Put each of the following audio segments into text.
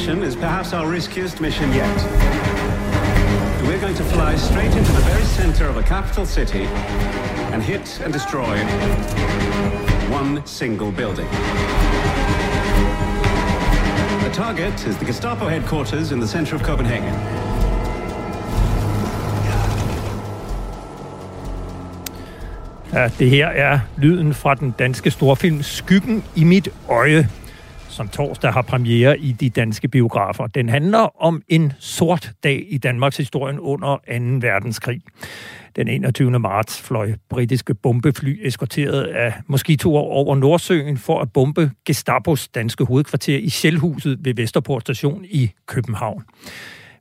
mission is perhaps our riskiest mission yet. We're going to fly straight into the very center of a capital city and hit and destroy one single building. The target is the Gestapo headquarters in the center of Copenhagen. Ja, det her er lyden fra den danske storfilm Skyggen i mit øje, som torsdag har premiere i de danske biografer. Den handler om en sort dag i Danmarks historien under 2. verdenskrig. Den 21. marts fløj britiske bombefly eskorteret af moskitoer over Nordsøen for at bombe Gestapos danske hovedkvarter i Sjælhuset ved Vesterport station i København.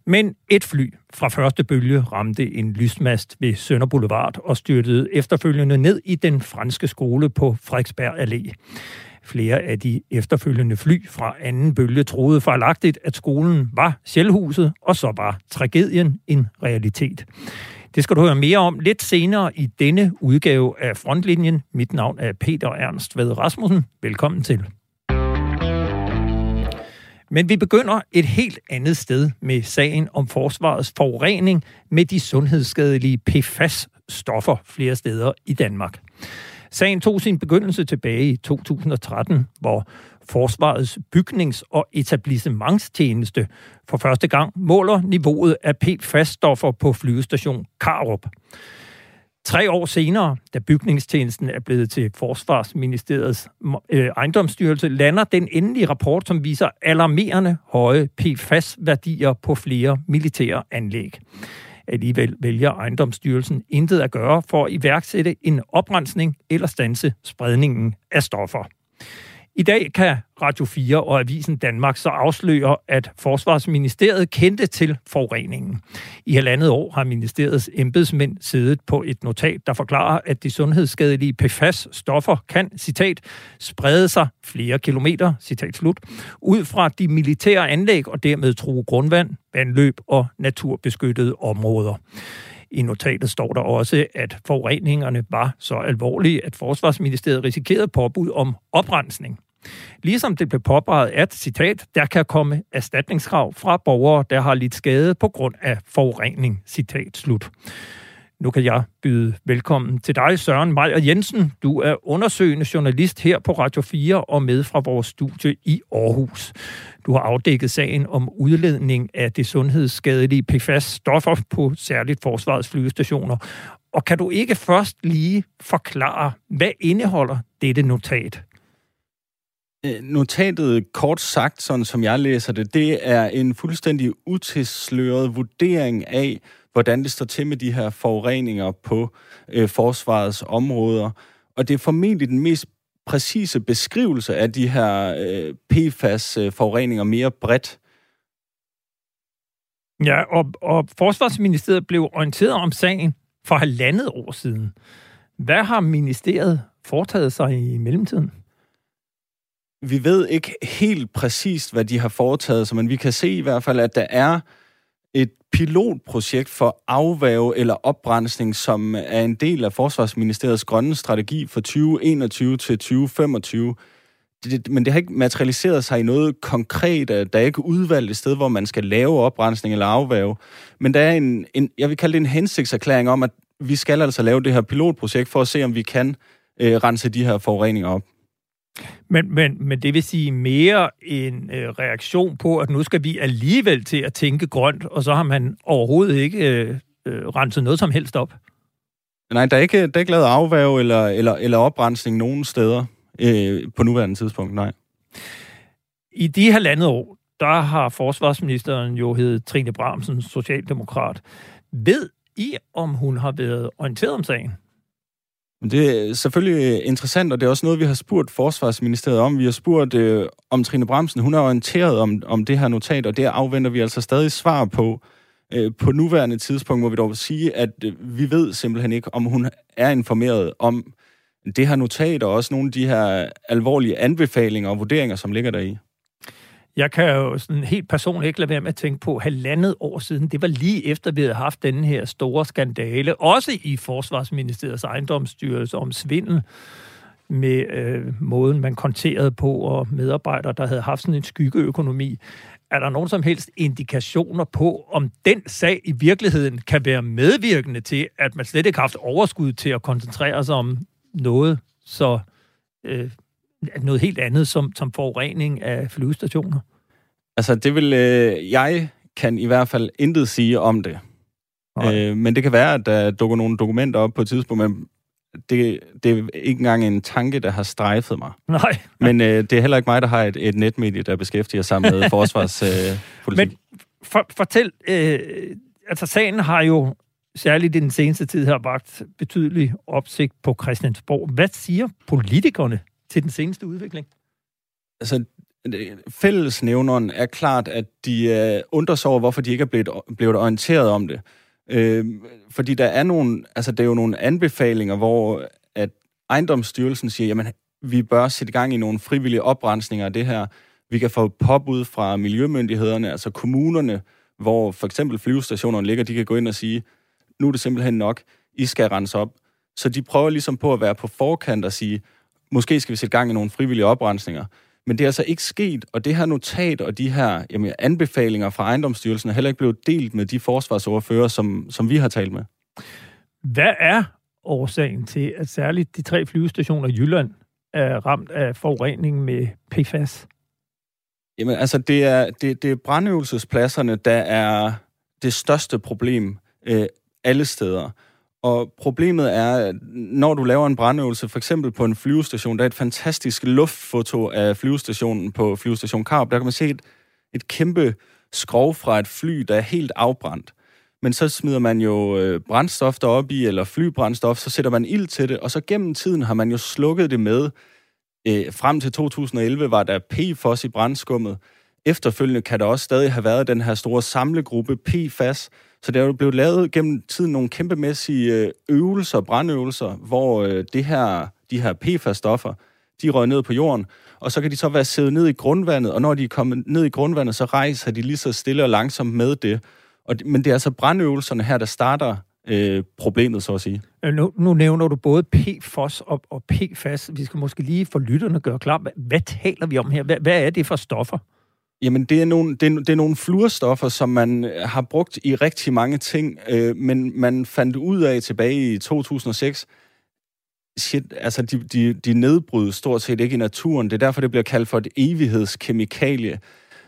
Men et fly fra første bølge ramte en lysmast ved Sønder Boulevard og styrtede efterfølgende ned i den franske skole på Frederiksberg Allé. Flere af de efterfølgende fly fra anden bølge troede fejlagtigt, at skolen var sjælhuset, og så var tragedien en realitet. Det skal du høre mere om lidt senere i denne udgave af Frontlinjen. Mit navn er Peter Ernst Ved Rasmussen. Velkommen til. Men vi begynder et helt andet sted med sagen om forsvarets forurening med de sundhedsskadelige PFAS-stoffer flere steder i Danmark. Sagen tog sin begyndelse tilbage i 2013, hvor Forsvarets bygnings- og etablissementstjeneste for første gang måler niveauet af PFAS-stoffer på flyvestation Karup. Tre år senere, da bygningstjenesten er blevet til Forsvarsministeriets øh, ejendomsstyrelse, lander den endelige rapport, som viser alarmerende høje PFAS-værdier på flere militære anlæg. Alligevel vælger ejendomsstyrelsen intet at gøre for at iværksætte en oprensning eller stanse spredningen af stoffer. I dag kan Radio 4 og Avisen Danmark så afsløre, at Forsvarsministeriet kendte til forureningen. I halvandet år har ministeriets embedsmænd siddet på et notat, der forklarer, at de sundhedsskadelige PFAS-stoffer kan, citat, sprede sig flere kilometer, citat slut, ud fra de militære anlæg og dermed true grundvand, vandløb og naturbeskyttede områder. I notatet står der også, at forureningerne var så alvorlige, at Forsvarsministeriet risikerede påbud om oprensning. Ligesom det blev påpeget, at, citat, der kan komme erstatningskrav fra borgere, der har lidt skade på grund af forurening, citat slut. Nu kan jeg byde velkommen til dig, Søren Meyer Jensen. Du er undersøgende journalist her på Radio 4 og med fra vores studie i Aarhus. Du har afdækket sagen om udledning af det sundhedsskadelige PFAS-stoffer på særligt forsvarets flyvestationer. Og kan du ikke først lige forklare, hvad indeholder dette notat? Øh, notatet, kort sagt, sådan som jeg læser det, det er en fuldstændig utilsløret vurdering af, hvordan det står til med de her forureninger på øh, forsvarets områder. Og det er formentlig den mest præcise beskrivelse af de her øh, PFAS-forureninger øh, mere bredt. Ja, og, og Forsvarsministeriet blev orienteret om sagen for halvandet år siden. Hvad har ministeriet foretaget sig i mellemtiden? Vi ved ikke helt præcist, hvad de har foretaget sig, men vi kan se i hvert fald, at der er et pilotprojekt for afvæve eller oprensning, som er en del af Forsvarsministeriets grønne strategi for 2021 til 2025. Det, men det har ikke materialiseret sig i noget konkret. Øh, der er ikke udvalgt et sted, hvor man skal lave oprensning eller afvæve. Men der er en, en, jeg vil kalde det en hensigtserklæring om, at vi skal altså lave det her pilotprojekt for at se, om vi kan øh, rense de her forureninger op. Men, men, men det vil sige mere en øh, reaktion på, at nu skal vi alligevel til at tænke grønt, og så har man overhovedet ikke øh, øh, renset noget som helst op. Nej, der er ikke, der er ikke lavet afværge eller, eller, eller oprensning nogen steder øh, på nuværende tidspunkt, nej. I de halvandet år, der har forsvarsministeren jo heddet Trine Bramsen, socialdemokrat. Ved I, om hun har været orienteret om sagen? Det er selvfølgelig interessant, og det er også noget, vi har spurgt Forsvarsministeriet om. Vi har spurgt øh, om Trine Bremsen. Hun er orienteret om, om det her notat, og det afventer vi altså stadig svar på. Øh, på nuværende tidspunkt må vi dog sige, at øh, vi ved simpelthen ikke, om hun er informeret om det her notat, og også nogle af de her alvorlige anbefalinger og vurderinger, som ligger deri. Jeg kan jo sådan helt personligt ikke lade være med at tænke på, halvandet år siden, det var lige efter, vi havde haft den her store skandale, også i Forsvarsministeriets ejendomsstyrelse om svindel med øh, måden, man konterede på, og medarbejdere, der havde haft sådan en skyggeøkonomi. er der nogen som helst indikationer på, om den sag i virkeligheden kan være medvirkende til, at man slet ikke har haft overskud til at koncentrere sig om noget så øh, noget helt andet som, som forurening af flyvestationer? Altså, det vil øh, jeg kan i hvert fald intet sige om det. Øh, men det kan være, at der dukker nogle dokumenter op på et tidspunkt, men det, det er ikke engang en tanke, der har strejfet mig. Nej. Men øh, det er heller ikke mig, der har et, et netmedie, der beskæftiger sig med forsvarspolitik. Øh, men for, fortæl, øh, altså sagen har jo særligt i den seneste tid har vagt betydelig opsigt på Christiansborg. Hvad siger politikerne til den seneste udvikling? Altså, Øh, fællesnævneren er klart, at de øh, undrer sig over, hvorfor de ikke er blevet, blevet orienteret om det. Øh, fordi der er nogle, altså det er jo nogle anbefalinger, hvor at ejendomsstyrelsen siger, jamen vi bør sætte gang i nogle frivillige oprensninger af det her. Vi kan få påbud fra miljømyndighederne, altså kommunerne, hvor for eksempel flyvestationerne ligger, de kan gå ind og sige, nu er det simpelthen nok, I skal rense op. Så de prøver ligesom på at være på forkant og sige, måske skal vi sætte gang i nogle frivillige oprensninger. Men det er altså ikke sket, og det her notat og de her jamen, anbefalinger fra ejendomsstyrelsen er heller ikke blevet delt med de forsvarsordfører, som, som vi har talt med. Hvad er årsagen til, at særligt de tre flyvestationer i Jylland er ramt af forurening med PFAS? Jamen altså, det er, det, det er brandøvelsespladserne, der er det største problem øh, alle steder. Og problemet er, at når du laver en brandøvelse, for eksempel på en flyvestation, der er et fantastisk luftfoto af flyvestationen på flyvestation Karp, der kan man se et, et kæmpe skrov fra et fly, der er helt afbrændt. Men så smider man jo øh, brændstof derop i, eller flybrændstof, så sætter man ild til det, og så gennem tiden har man jo slukket det med. Øh, frem til 2011 var der PFOS i brændskummet. Efterfølgende kan der også stadig have været den her store samlegruppe PFAS, så der er jo blevet lavet gennem tiden nogle kæmpemæssige øh, øvelser, brandøvelser, hvor øh, det her, de her PFAS-stoffer, de røg ned på jorden, og så kan de så være siddet ned i grundvandet, og når de er kommet ned i grundvandet, så rejser de lige så stille og langsomt med det. Og, men det er altså brandøvelserne her, der starter øh, problemet, så at sige. Øh, nu, nu nævner du både PFOS og, og PFAS. Vi skal måske lige for lytterne gøre klar, hvad, hvad taler vi om her? Hvad, hvad er det for stoffer? Jamen, det er, nogle, det, er, det er nogle fluorstoffer, som man øh, har brugt i rigtig mange ting, øh, men man fandt ud af tilbage i 2006, shit, altså de, de, de nedbrydes stort set ikke i naturen. Det er derfor, det bliver kaldt for et evighedskemikalie.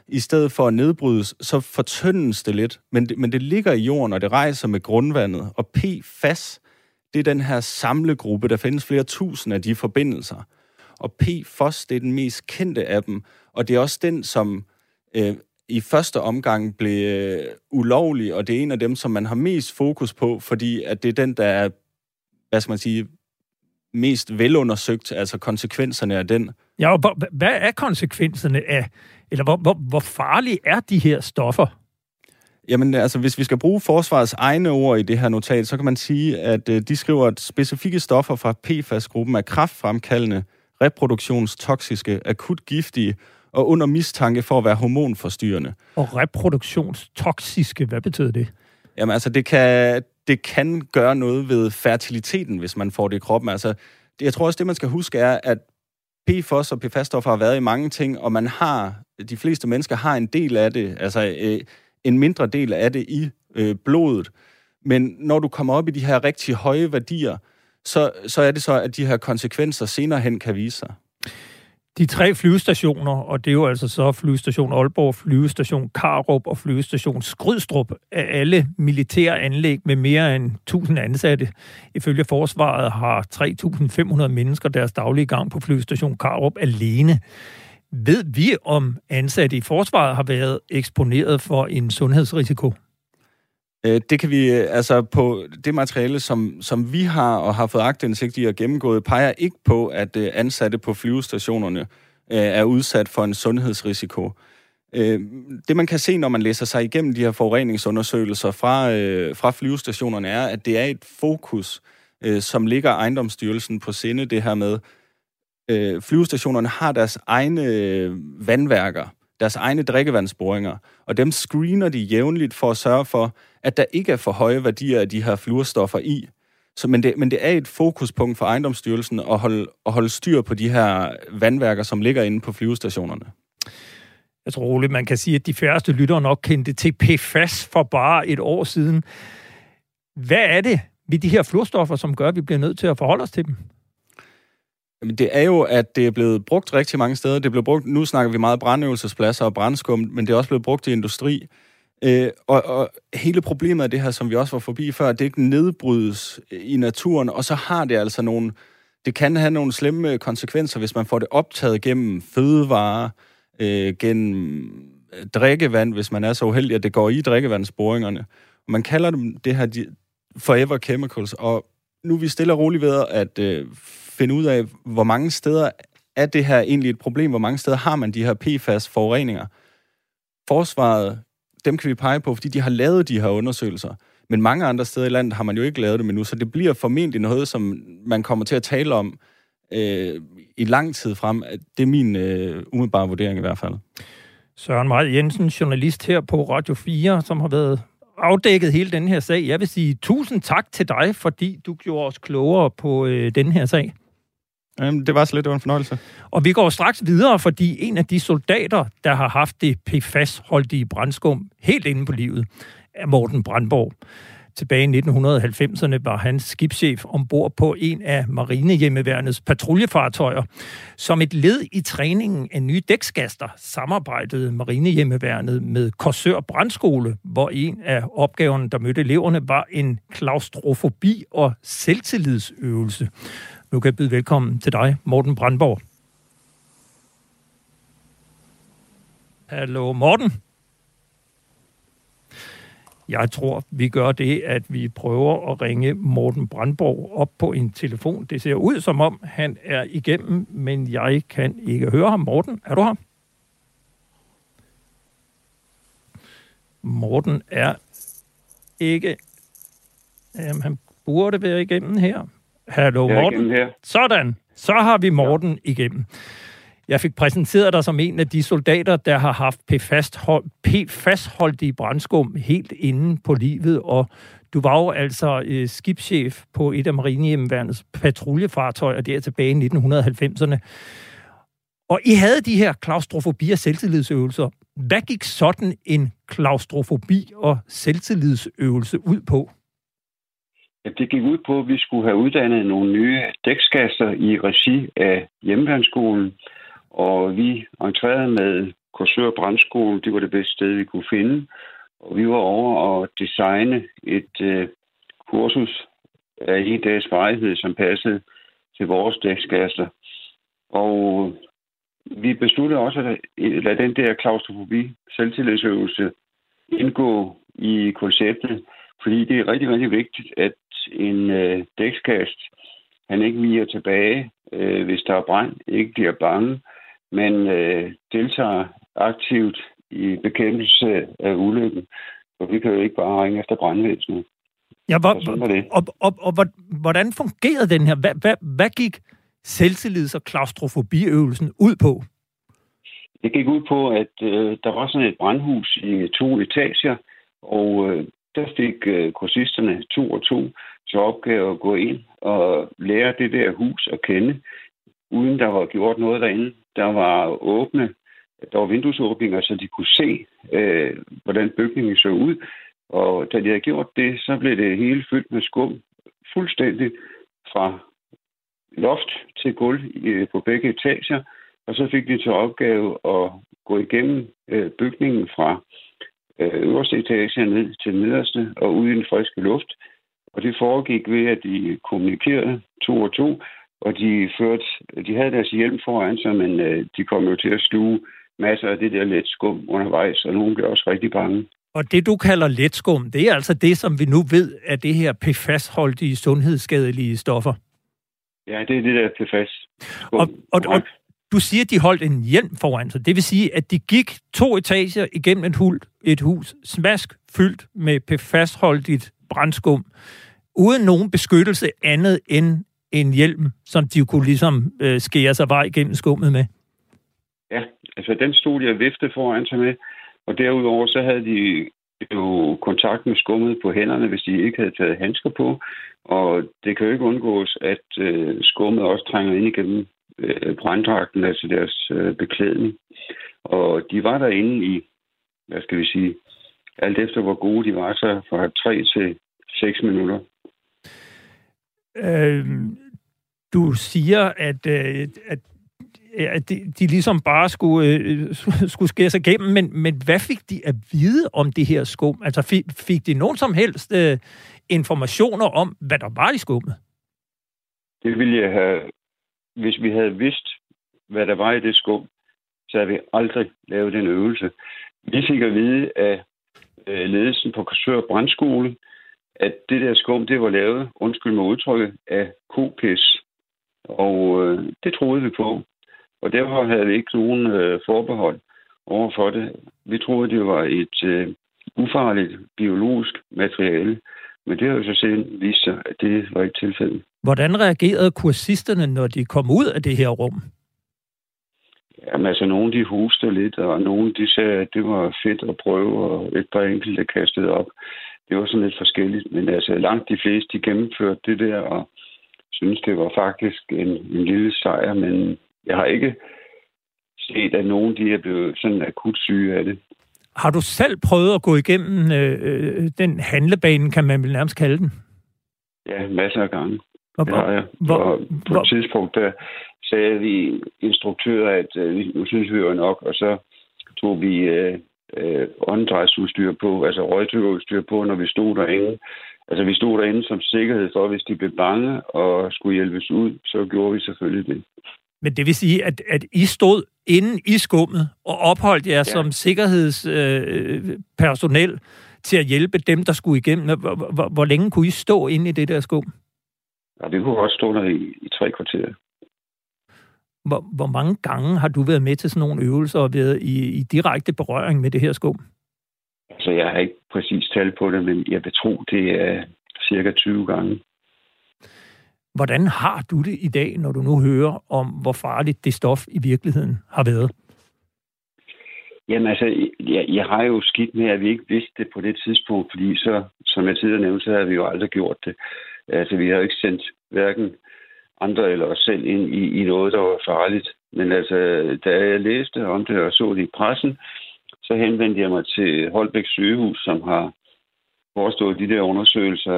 I stedet for at nedbrydes, så fortyndes det lidt, men det, men det ligger i jorden, og det rejser med grundvandet. Og PFAS, det er den her samlegruppe, der findes flere tusind af de forbindelser. Og PFOS, det er den mest kendte af dem, og det er også den, som øh, i første omgang blev øh, ulovlig, og det er en af dem, som man har mest fokus på, fordi at det er den, der er, hvad skal man sige, mest velundersøgt, altså konsekvenserne af den. Ja, og hvad er konsekvenserne af, eller hvor, hvor, hvor farlige er de her stoffer? Jamen, altså, hvis vi skal bruge forsvarets egne ord i det her notat, så kan man sige, at øh, de skriver, at specifikke stoffer fra PFAS-gruppen er kraftfremkaldende, reproduktionstoksiske, akut giftige og under mistanke for at være hormonforstyrrende. Og reproduktionstoksiske, hvad betyder det? Jamen altså, det kan, det kan gøre noget ved fertiliteten, hvis man får det i kroppen. Altså, det, jeg tror også, det man skal huske er, at PFOS og PFAS-stoffer har været i mange ting, og man har, de fleste mennesker har en del af det, altså øh, en mindre del af det i øh, blodet. Men når du kommer op i de her rigtig høje værdier, så, så er det så, at de her konsekvenser senere hen kan vise sig. De tre flyvestationer, og det er jo altså så flyvestation Aalborg, flyvestation Karup og flyvestation Skrydstrup, er alle militære anlæg med mere end 1000 ansatte. Ifølge forsvaret har 3.500 mennesker deres daglige gang på flyvestation Karup alene. Ved vi, om ansatte i forsvaret har været eksponeret for en sundhedsrisiko? Øh, det kan vi, øh, altså på det materiale, som, som vi har og har fået agtindsigt i og gennemgået, peger ikke på, at øh, ansatte på flyvestationerne er udsat for en sundhedsrisiko. Det man kan se, når man læser sig igennem de her forureningsundersøgelser fra, fra flyvestationerne, er, at det er et fokus, som ligger ejendomsstyrelsen på sinde, det her med, flyvestationerne har deres egne vandværker, deres egne drikkevandsboringer, og dem screener de jævnligt for at sørge for, at der ikke er for høje værdier af de her fluorstoffer i. Så, men, det, men det er et fokuspunkt for ejendomsstyrelsen at holde, at holde styr på de her vandværker, som ligger inde på flyvestationerne. Jeg tror roligt, man kan sige, at de færreste lyttere nok kendte til PFAS for bare et år siden. Hvad er det ved de her fluorstoffer, som gør, at vi bliver nødt til at forholde os til dem? Jamen, det er jo, at det er blevet brugt rigtig mange steder. Det blev brugt, nu snakker vi meget brandøvelsespladser og brandskum, men det er også blevet brugt i industri. Øh, og, og hele problemet af det her, som vi også var forbi før, det ikke nedbrydes i naturen, og så har det altså nogle, det kan have nogle slemme konsekvenser, hvis man får det optaget gennem fødevarer, øh, gennem øh, drikkevand, hvis man er så uheldig, at det går i drikkevandsboringerne. Man kalder dem det her de, forever chemicals, og nu er vi stille og roligt ved at øh, finde ud af, hvor mange steder er det her egentlig et problem, hvor mange steder har man de her PFAS-forureninger. Forsvaret, dem kan vi pege på, fordi de har lavet de her undersøgelser. Men mange andre steder i landet har man jo ikke lavet det endnu, så det bliver formentlig noget, som man kommer til at tale om øh, i lang tid frem. Det er min øh, umiddelbare vurdering i hvert fald. Søren Maj Jensen, journalist her på Radio 4, som har været afdækket hele den her sag. Jeg vil sige tusind tak til dig, fordi du gjorde os klogere på øh, den her sag. Jamen, det var så lidt, det var en fornøjelse. Og vi går straks videre, fordi en af de soldater, der har haft det PFAS-holdige brændskum helt inde på livet, er Morten Brandborg. Tilbage i 1990'erne var han skibschef ombord på en af marinehjemmeværnets patruljefartøjer. Som et led i træningen af nye dæksgaster samarbejdede marinehjemmeværnet med Korsør Brandskole, hvor en af opgaverne, der mødte eleverne, var en klaustrofobi- og selvtillidsøvelse. Nu kan jeg byde velkommen til dig, Morten Brandborg. Hallo, Morten. Jeg tror, vi gør det, at vi prøver at ringe Morten Brandborg op på en telefon. Det ser ud som om, han er igennem, men jeg kan ikke høre ham. Morten, er du her? Morten er ikke... Jamen, han burde være igennem her. Hallo, Morten. Sådan, så har vi Morten ja. igennem. Jeg fik præsenteret dig som en af de soldater, der har haft PFAS-holdige brandskum helt inde på livet, og du var jo altså øh, skibschef på et af marinehjemmeværnets patruljefartøjer der tilbage i 1990'erne. Og I havde de her klaustrofobi- og selvtillidsøvelser. Hvad gik sådan en klaustrofobi- og selvtillidsøvelse ud på? Det gik ud på, at vi skulle have uddannet nogle nye dækskasser i regi af hjemmeværnsskolen, og vi entrerede med Korsør Brandskole. Det var det bedste sted, vi kunne finde. Og vi var over at designe et øh, kursus af en dags varighed, som passede til vores dækskasser. Og vi besluttede også at lade den der klaustrofobi, selvtillidsøvelse, indgå i konceptet, fordi det er rigtig, rigtig vigtigt, at en øh, dækskast, han ikke viger tilbage, øh, hvis der er brand, ikke bliver bange, men øh, deltager aktivt i bekæmpelse af ulykken. For vi kan jo ikke bare ringe efter brandvæsenet. Ja, hvor, og, og, og, og hvordan fungerede den her? Hvad, hvad, hvad gik selvtillids- og klaustrofobiøvelsen ud på? Det gik ud på, at øh, der var sådan et brandhus i to etager, og øh, der fik øh, kursisterne to og to til opgave at gå ind og lære det der hus at kende, uden der var gjort noget derinde. Der var åbne, der var vinduesåbninger, så de kunne se, øh, hvordan bygningen så ud. Og da de havde gjort det, så blev det hele fyldt med skum, fuldstændig fra loft til gulv øh, på begge etager. Og så fik de til opgave at gå igennem øh, bygningen fra øverste etage ned til nederste og ud i den friske luft. Og det foregik ved, at de kommunikerede to og to, og de, førte, de havde deres hjelm foran sig, men øh, de kom jo til at sluge masser af det der let skum undervejs, og nogen blev også rigtig bange. Og det, du kalder let skum, det er altså det, som vi nu ved, er det her PFAS-holdige sundhedsskadelige stoffer? Ja, det er det der PFAS. Og, og, og du siger, at de holdt en hjelm foran sig. Det vil sige, at de gik to etager igennem et, hul, et hus, smask fyldt med PFAS-holdigt uden nogen beskyttelse andet end en hjelm, som de kunne ligesom øh, skære sig vej igennem skummet med. Ja, altså den stod jeg vifte foran sig med, og derudover så havde de jo kontakt med skummet på hænderne, hvis de ikke havde taget handsker på, og det kan jo ikke undgås, at øh, skummet også trænger ind igennem øh, branddragten, altså deres øh, beklædning. Og de var derinde i, hvad skal vi sige, alt efter hvor gode de var, så fra 3 til 6 minutter. Øh, du siger, at, øh, at at de, de ligesom bare skulle, øh, skulle skære sig igennem, men, men hvad fik de at vide om det her skum? Altså fik, fik de nogen som helst øh, informationer om, hvad der var i skummet? Det ville jeg have, hvis vi havde vidst, hvad der var i det skum, så havde vi aldrig lavet den øvelse. Vi fik at vide af øh, ledelsen på Korsør Brandskole, at det der skum, det var lavet, undskyld mig udtrykket, af kopis. Og øh, det troede vi på. Og derfor havde vi ikke nogen øh, forbehold over for det. Vi troede, det var et øh, ufarligt biologisk materiale. Men det har jo så siden vist sig, at det var ikke tilfældet. Hvordan reagerede kursisterne, når de kom ud af det her rum? Jamen altså, nogle de hustede lidt, og nogle de sagde, at det var fedt at prøve, og et par enkelte kastede op. Det var sådan lidt forskelligt, men altså langt de fleste, de gennemførte det der, og synes det var faktisk en, en lille sejr, men jeg har ikke set, at nogen de er blevet sådan akut syge af det. Har du selv prøvet at gå igennem øh, øh den handlebane, kan man vel nærmest kalde den? Ja, masser af gange. Hvor, det har jeg. Hvor, og på hvor, et tidspunkt, der sagde vi instruktører, at øh, nu synes vi jo nok, og så tog vi øh, øh, åndedrætsudstyr på, altså røgtøverudstyr på, når vi stod derinde. Altså vi stod derinde som sikkerhed for, hvis de blev bange og skulle hjælpes ud, så gjorde vi selvfølgelig det. Men det vil sige, at, at I stod inde i skummet og opholdt jer ja. som sikkerhedspersonel øh, til at hjælpe dem, der skulle igennem. Hvor, hvor, hvor længe kunne I stå inde i det der skum? Ja, vi kunne også stå der i, i tre kvarter. Hvor, hvor mange gange har du været med til sådan nogle øvelser og været i, i direkte berøring med det her skum? Altså, jeg har ikke præcis tal på det, men jeg vil tro, det er cirka 20 gange. Hvordan har du det i dag, når du nu hører om, hvor farligt det stof i virkeligheden har været? Jamen altså, jeg, jeg har jo skidt med, at vi ikke vidste det på det tidspunkt, fordi så, som jeg tidligere nævnte, så havde vi jo aldrig gjort det. Altså, vi har jo ikke sendt hverken andre eller os selv ind i, i noget, der var farligt. Men altså, da jeg læste om det og så det i pressen, så henvendte jeg mig til Holbæk sygehus, som har forestået de der undersøgelser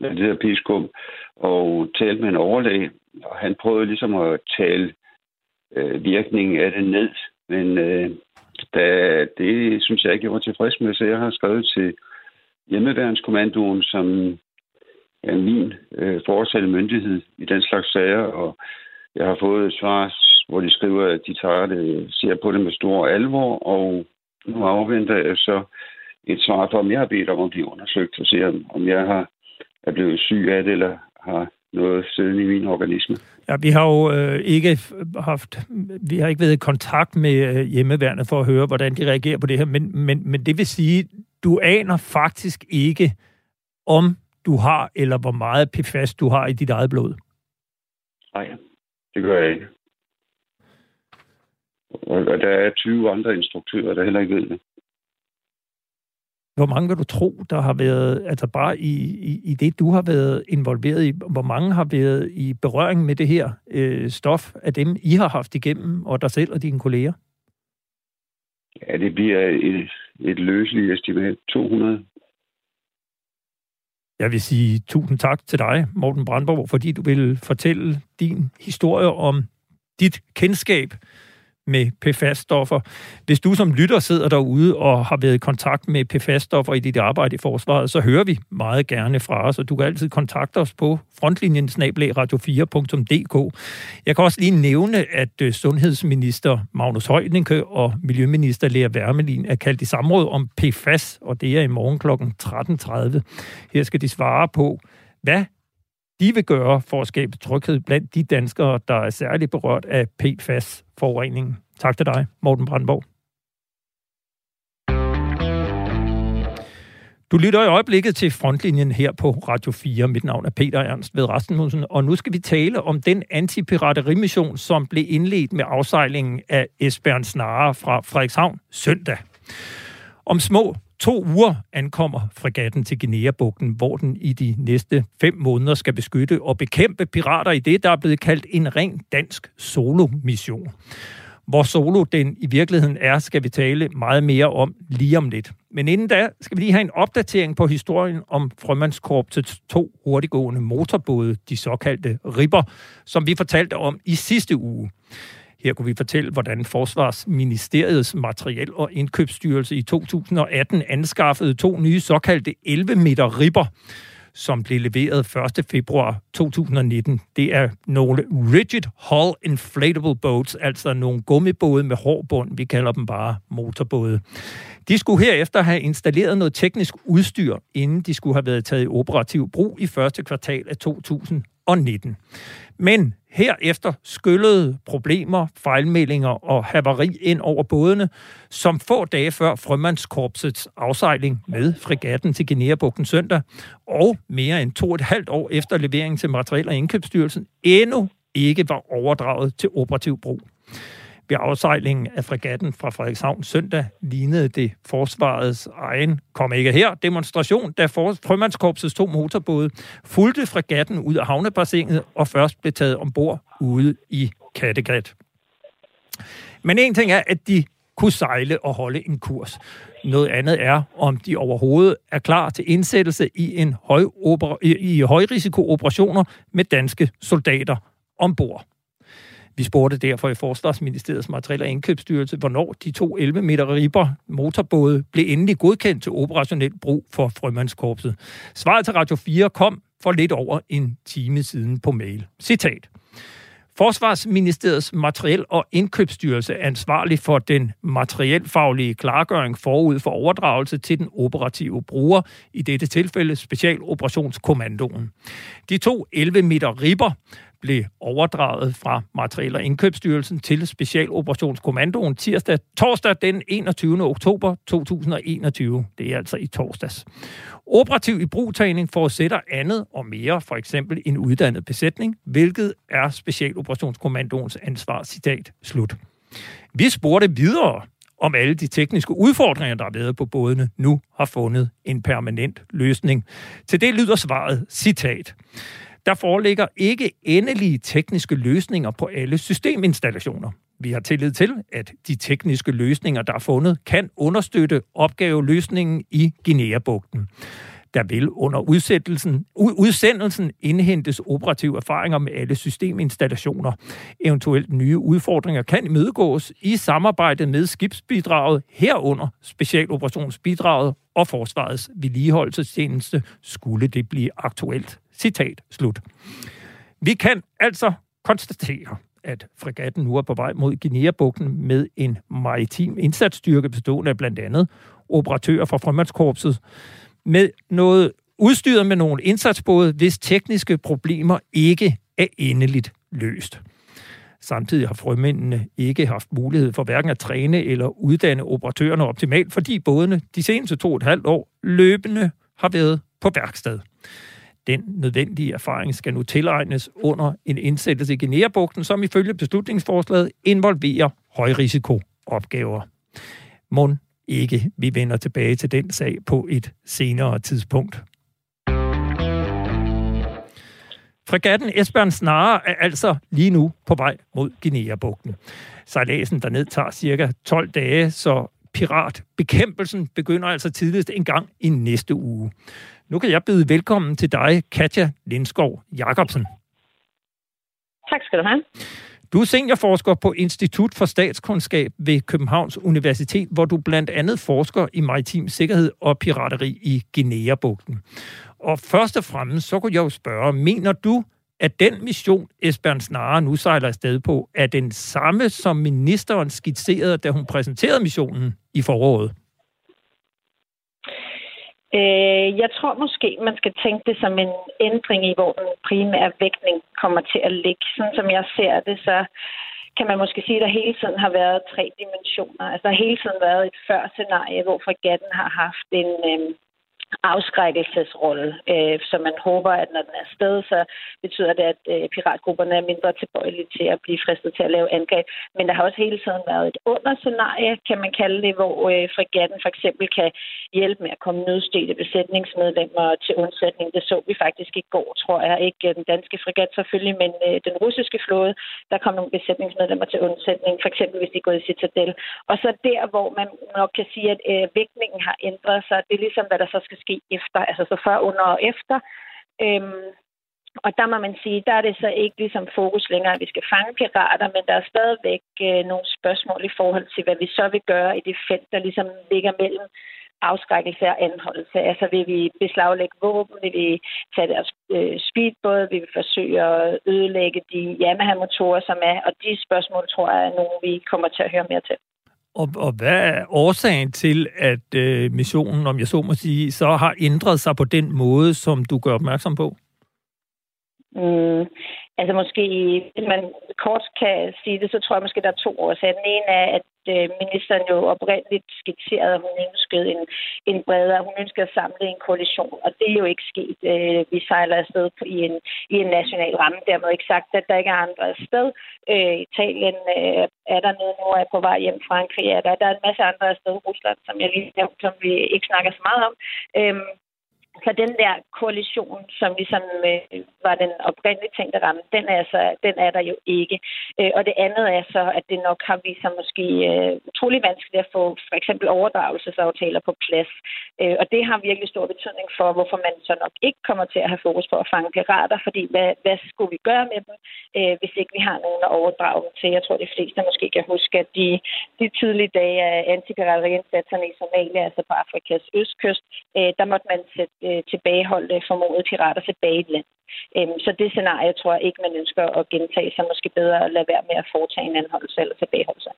af det der piskum, og talte med en overlæge, og han prøvede ligesom at tale øh, virkningen af det ned. Men øh, da, det synes jeg ikke, jeg var tilfreds med, så jeg har skrevet til hjemmeværnskommandoen, som er min øh, forsatte myndighed i den slags sager, og jeg har fået et svar, hvor de skriver, at de tager det, ser på det med stor alvor, og nu afventer jeg så et svar på, om jeg har bedt om at blive undersøgt, og se, om jeg har, er blevet syg af det, eller har noget siddende i min organisme. Ja, vi har jo øh, ikke haft, vi har ikke været i kontakt med øh, hjemmeværnet for at høre, hvordan de reagerer på det her, men, men, men det vil sige, du aner faktisk ikke, om du har, eller hvor meget PFAS du har i dit eget blod? Nej, det gør jeg ikke. Og der er 20 andre instruktører, der heller ikke ved det. Hvor mange vil du tro, der har været, altså bare i, i, i det, du har været involveret i, hvor mange har været i berøring med det her øh, stof af dem, I har haft igennem, og dig selv og dine kolleger? Ja, det bliver et, et løseligt estimat. 200. Jeg vil sige tusind tak til dig, Morten Brandborg, fordi du vil fortælle din historie om dit kendskab med PFAS-stoffer. Hvis du som lytter sidder derude og har været i kontakt med PFAS-stoffer i dit arbejde i forsvaret, så hører vi meget gerne fra os, og du kan altid kontakte os på frontlinjen radio4.dk. Jeg kan også lige nævne, at øh, sundhedsminister Magnus Højninke og miljøminister Lea Wermelin er kaldt i samråd om PFAS, og det er i morgen kl. 13.30. Her skal de svare på, hvad de vil gøre for at skabe tryghed blandt de danskere, der er særligt berørt af PFAS-forureningen. Tak til dig, Morten Brandborg. Du lytter i øjeblikket til frontlinjen her på Radio 4. Mit navn er Peter Ernst ved Rasmussen, og nu skal vi tale om den antipiraterimission, som blev indledt med afsejlingen af Esbjørn Snare fra Frederikshavn søndag. Om små to uger ankommer fregatten til Guinea-bugten, hvor den i de næste fem måneder skal beskytte og bekæmpe pirater i det, der er blevet kaldt en ren dansk solo-mission. Hvor solo den i virkeligheden er, skal vi tale meget mere om lige om lidt. Men inden da skal vi lige have en opdatering på historien om Frømandskorpsets to hurtiggående motorbåde, de såkaldte ribber, som vi fortalte om i sidste uge. Her kunne vi fortælle, hvordan Forsvarsministeriets materiel- og indkøbsstyrelse i 2018 anskaffede to nye såkaldte 11 meter ribber, som blev leveret 1. februar 2019. Det er nogle rigid hull inflatable boats, altså nogle gummibåde med hård bund. Vi kalder dem bare motorbåde. De skulle herefter have installeret noget teknisk udstyr, inden de skulle have været taget i operativ brug i første kvartal af 2019. Men herefter skyllede problemer, fejlmeldinger og havari ind over bådene, som få dage før Frømandskorpsets afsejling med fregatten til Guinea-bugten søndag, og mere end to og et halvt år efter leveringen til Materiel- og Indkøbsstyrelsen, endnu ikke var overdraget til operativ brug. Ved afsejlingen af fregatten fra Frederikshavn søndag lignede det forsvarets egen, kom ikke her, demonstration, da Frømandskorpsets to motorbåde fulgte fregatten ud af havnebassinet og først blev taget ombord ude i Kattegat. Men en ting er, at de kunne sejle og holde en kurs. Noget andet er, om de overhovedet er klar til indsættelse i en høj i, højrisikooperationer med danske soldater ombord. Vi spurgte derfor i Forsvarsministeriets materiel- og indkøbsstyrelse, hvornår de to 11 meter ribber motorbåde blev endelig godkendt til operationel brug for Frømandskorpset. Svaret til Radio 4 kom for lidt over en time siden på mail. Citat. Forsvarsministeriets materiel- og indkøbsstyrelse er ansvarlig for den materielfaglige klargøring forud for overdragelse til den operative bruger, i dette tilfælde Specialoperationskommandoen. De to 11 meter ribber blev overdraget fra Materiel- og Indkøbsstyrelsen til Specialoperationskommandoen tirsdag, torsdag den 21. oktober 2021. Det er altså i torsdags. Operativ i brugtagning forudsætter andet og mere, for eksempel en uddannet besætning, hvilket er Specialoperationskommandoens ansvar, citat, slut. Vi spurgte videre, om alle de tekniske udfordringer, der har været på bådene, nu har fundet en permanent løsning. Til det lyder svaret, citat. Der foreligger ikke endelige tekniske løsninger på alle systeminstallationer. Vi har tillid til, at de tekniske løsninger, der er fundet, kan understøtte opgaveløsningen i Guinea-bugten. Der vil under udsættelsen, udsendelsen indhentes operative erfaringer med alle systeminstallationer. Eventuelt nye udfordringer kan imødegås i samarbejde med skibsbidraget herunder specialoperationsbidraget og forsvarets vedligeholdelsestjeneste, skulle det blive aktuelt. Citat slut. Vi kan altså konstatere, at fregatten nu er på vej mod Guinea-bugten med en maritim indsatsstyrke bestående af blandt andet operatører fra Frømandskorpset, med noget udstyret med nogle indsatsbåde, hvis tekniske problemer ikke er endeligt løst. Samtidig har frømændene ikke haft mulighed for hverken at træne eller uddanne operatørerne optimalt, fordi bådene de seneste to og et halvt år løbende har været på værksted. Den nødvendige erfaring skal nu tilegnes under en indsættelse i Guinea-bugten, som ifølge beslutningsforslaget involverer højrisikoopgaver. Mon ikke, vi vender tilbage til den sag på et senere tidspunkt. Fregatten Esbjørn Snare er altså lige nu på vej mod Guinea-bugten. Sejladsen derned tager cirka 12 dage, så piratbekæmpelsen begynder altså tidligst en gang i næste uge. Nu kan jeg byde velkommen til dig, Katja Lindskov Jacobsen. Tak skal du have. Du er seniorforsker på Institut for Statskundskab ved Københavns Universitet, hvor du blandt andet forsker i maritim sikkerhed og pirateri i Guinea-bugten. Og først og fremmest, så kunne jeg jo spørge, mener du, at den mission, Esbjørn Snare nu sejler afsted på, er den samme, som ministeren skitserede, da hun præsenterede missionen i foråret? Øh, jeg tror måske, man skal tænke det som en ændring i, hvor den primære vægtning kommer til at ligge. Sådan som jeg ser det, så kan man måske sige, at der hele tiden har været tre dimensioner. Altså der har hele tiden været et før-scenarie, hvor fregatten har haft en, øh, afskrækkelsesrolle. Øh, så man håber, at når den er sted, så betyder det, at øh, piratgrupperne er mindre tilbøjelige til at blive fristet til at lave angreb. Men der har også hele tiden været et underscenarie, kan man kalde det, hvor øh, fregatten for eksempel kan hjælpe med at komme nødstede besætningsmedlemmer til undsætning. Det så vi faktisk i går, tror jeg. Ikke den danske fregat selvfølgelig, men øh, den russiske flåde, der kom nogle besætningsmedlemmer til undsætning, for eksempel hvis de er gået i Citadel. Og så der, hvor man nok kan sige, at øh, vægtningen har ændret sig, det er ligesom, hvad der så skal ske efter, altså så før, under og efter. Øhm, og der må man sige, der er det så ikke ligesom fokus længere, at vi skal fange pirater, men der er stadigvæk øh, nogle spørgsmål i forhold til, hvad vi så vil gøre i det felt, der ligesom ligger mellem afskrækkelse og anholdelse. Altså vil vi beslaglægge våben, vil vi tage deres øh, speedbåd, vil vi forsøge at ødelægge de Yamaha-motorer, som er, og de spørgsmål tror jeg er nogle, vi kommer til at høre mere til. Og, og hvad er årsagen til, at øh, missionen, om jeg så må sige, så har ændret sig på den måde, som du gør opmærksom på? Mm, altså måske, hvis man kort kan sige det, så tror jeg måske, der er to årsager. Den ene er, at øh, ministeren jo oprindeligt skitserede, at hun ønskede en, en bredere, hun ønskede at samle en koalition, og det er jo ikke sket. Øh, vi sejler afsted på, i, en, i en national ramme, dermed ikke sagt, at der ikke er andre sted. Øh, Italien øh, er der nede nu, er på vej hjem. Frankrig er der. Der er en masse andre sted. Rusland, som jeg lige som vi ikke snakker så meget om. Øh, så den der koalition, som ligesom øh, var den oprindelige tænkte ramme, den er, så, den er der jo ikke. Øh, og det andet er så, at det nok har vist sig måske øh, utrolig vanskeligt at få for eksempel overdragelsesaftaler på plads. Øh, og det har virkelig stor betydning for, hvorfor man så nok ikke kommer til at have fokus på at fange pirater, fordi hvad, hvad skulle vi gøre med dem, øh, hvis ikke vi har nogen at overdrage dem til? Jeg tror, de fleste måske kan huske, at de, de tidlige dage af antipirateriindsatserne i Somalia, altså på Afrikas østkyst, øh, der måtte man sætte øh, tilbageholdte formodede pirater tilbage i land. Øhm, så det scenarie tror jeg ikke, man ønsker at gentage, så måske bedre at lade være med at foretage en anholdelse eller tilbageholdelse.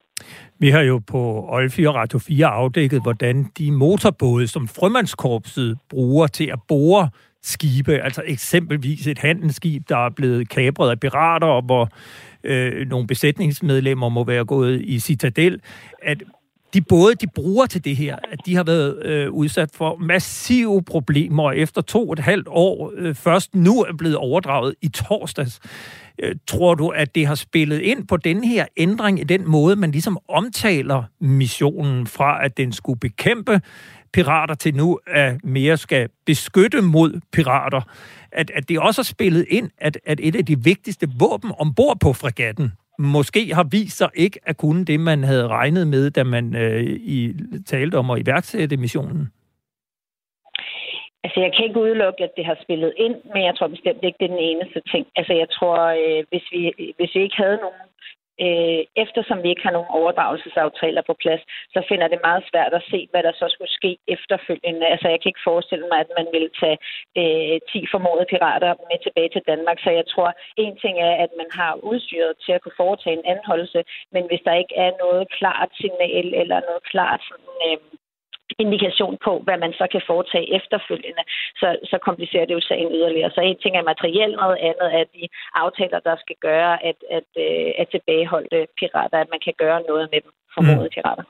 Vi har jo på Olfi og Radio 4 afdækket, hvordan de motorbåde, som frømandskorpset bruger til at bore skibe, altså eksempelvis et handelsskib, der er blevet kapret af pirater, og hvor øh, nogle besætningsmedlemmer må være gået i citadel, at de både de bruger til det her, at de har været øh, udsat for massive problemer, og efter to og et halvt år øh, først nu er blevet overdraget i torsdags. Øh, tror du, at det har spillet ind på den her ændring i den måde, man ligesom omtaler missionen fra, at den skulle bekæmpe pirater til nu, at mere skal beskytte mod pirater? At, at det også har spillet ind, at, at et af de vigtigste våben ombord på fregatten, måske har vist sig ikke at kunne det, man havde regnet med, da man øh, i, talte om at iværksætte missionen? Altså, jeg kan ikke udelukke, at det har spillet ind, men jeg tror bestemt ikke, det er den eneste ting. Altså, jeg tror, øh, hvis, vi, hvis vi ikke havde nogen øh, eftersom vi ikke har nogen overdragelsesaftaler på plads, så finder det meget svært at se, hvad der så skulle ske efterfølgende. Altså, jeg kan ikke forestille mig, at man ville tage øh, 10 formodede pirater med tilbage til Danmark. Så jeg tror, en ting er, at man har udstyret til at kunne foretage en anholdelse, men hvis der ikke er noget klart signal eller noget klart sådan, øh, indikation på, hvad man så kan foretage efterfølgende, så, så komplicerer det jo sagen yderligere. Så en ting er materiel, noget andet er de aftaler, der skal gøre, at, at, øh, at tilbageholde pirater, at man kan gøre noget med dem, formodede mm. pirater.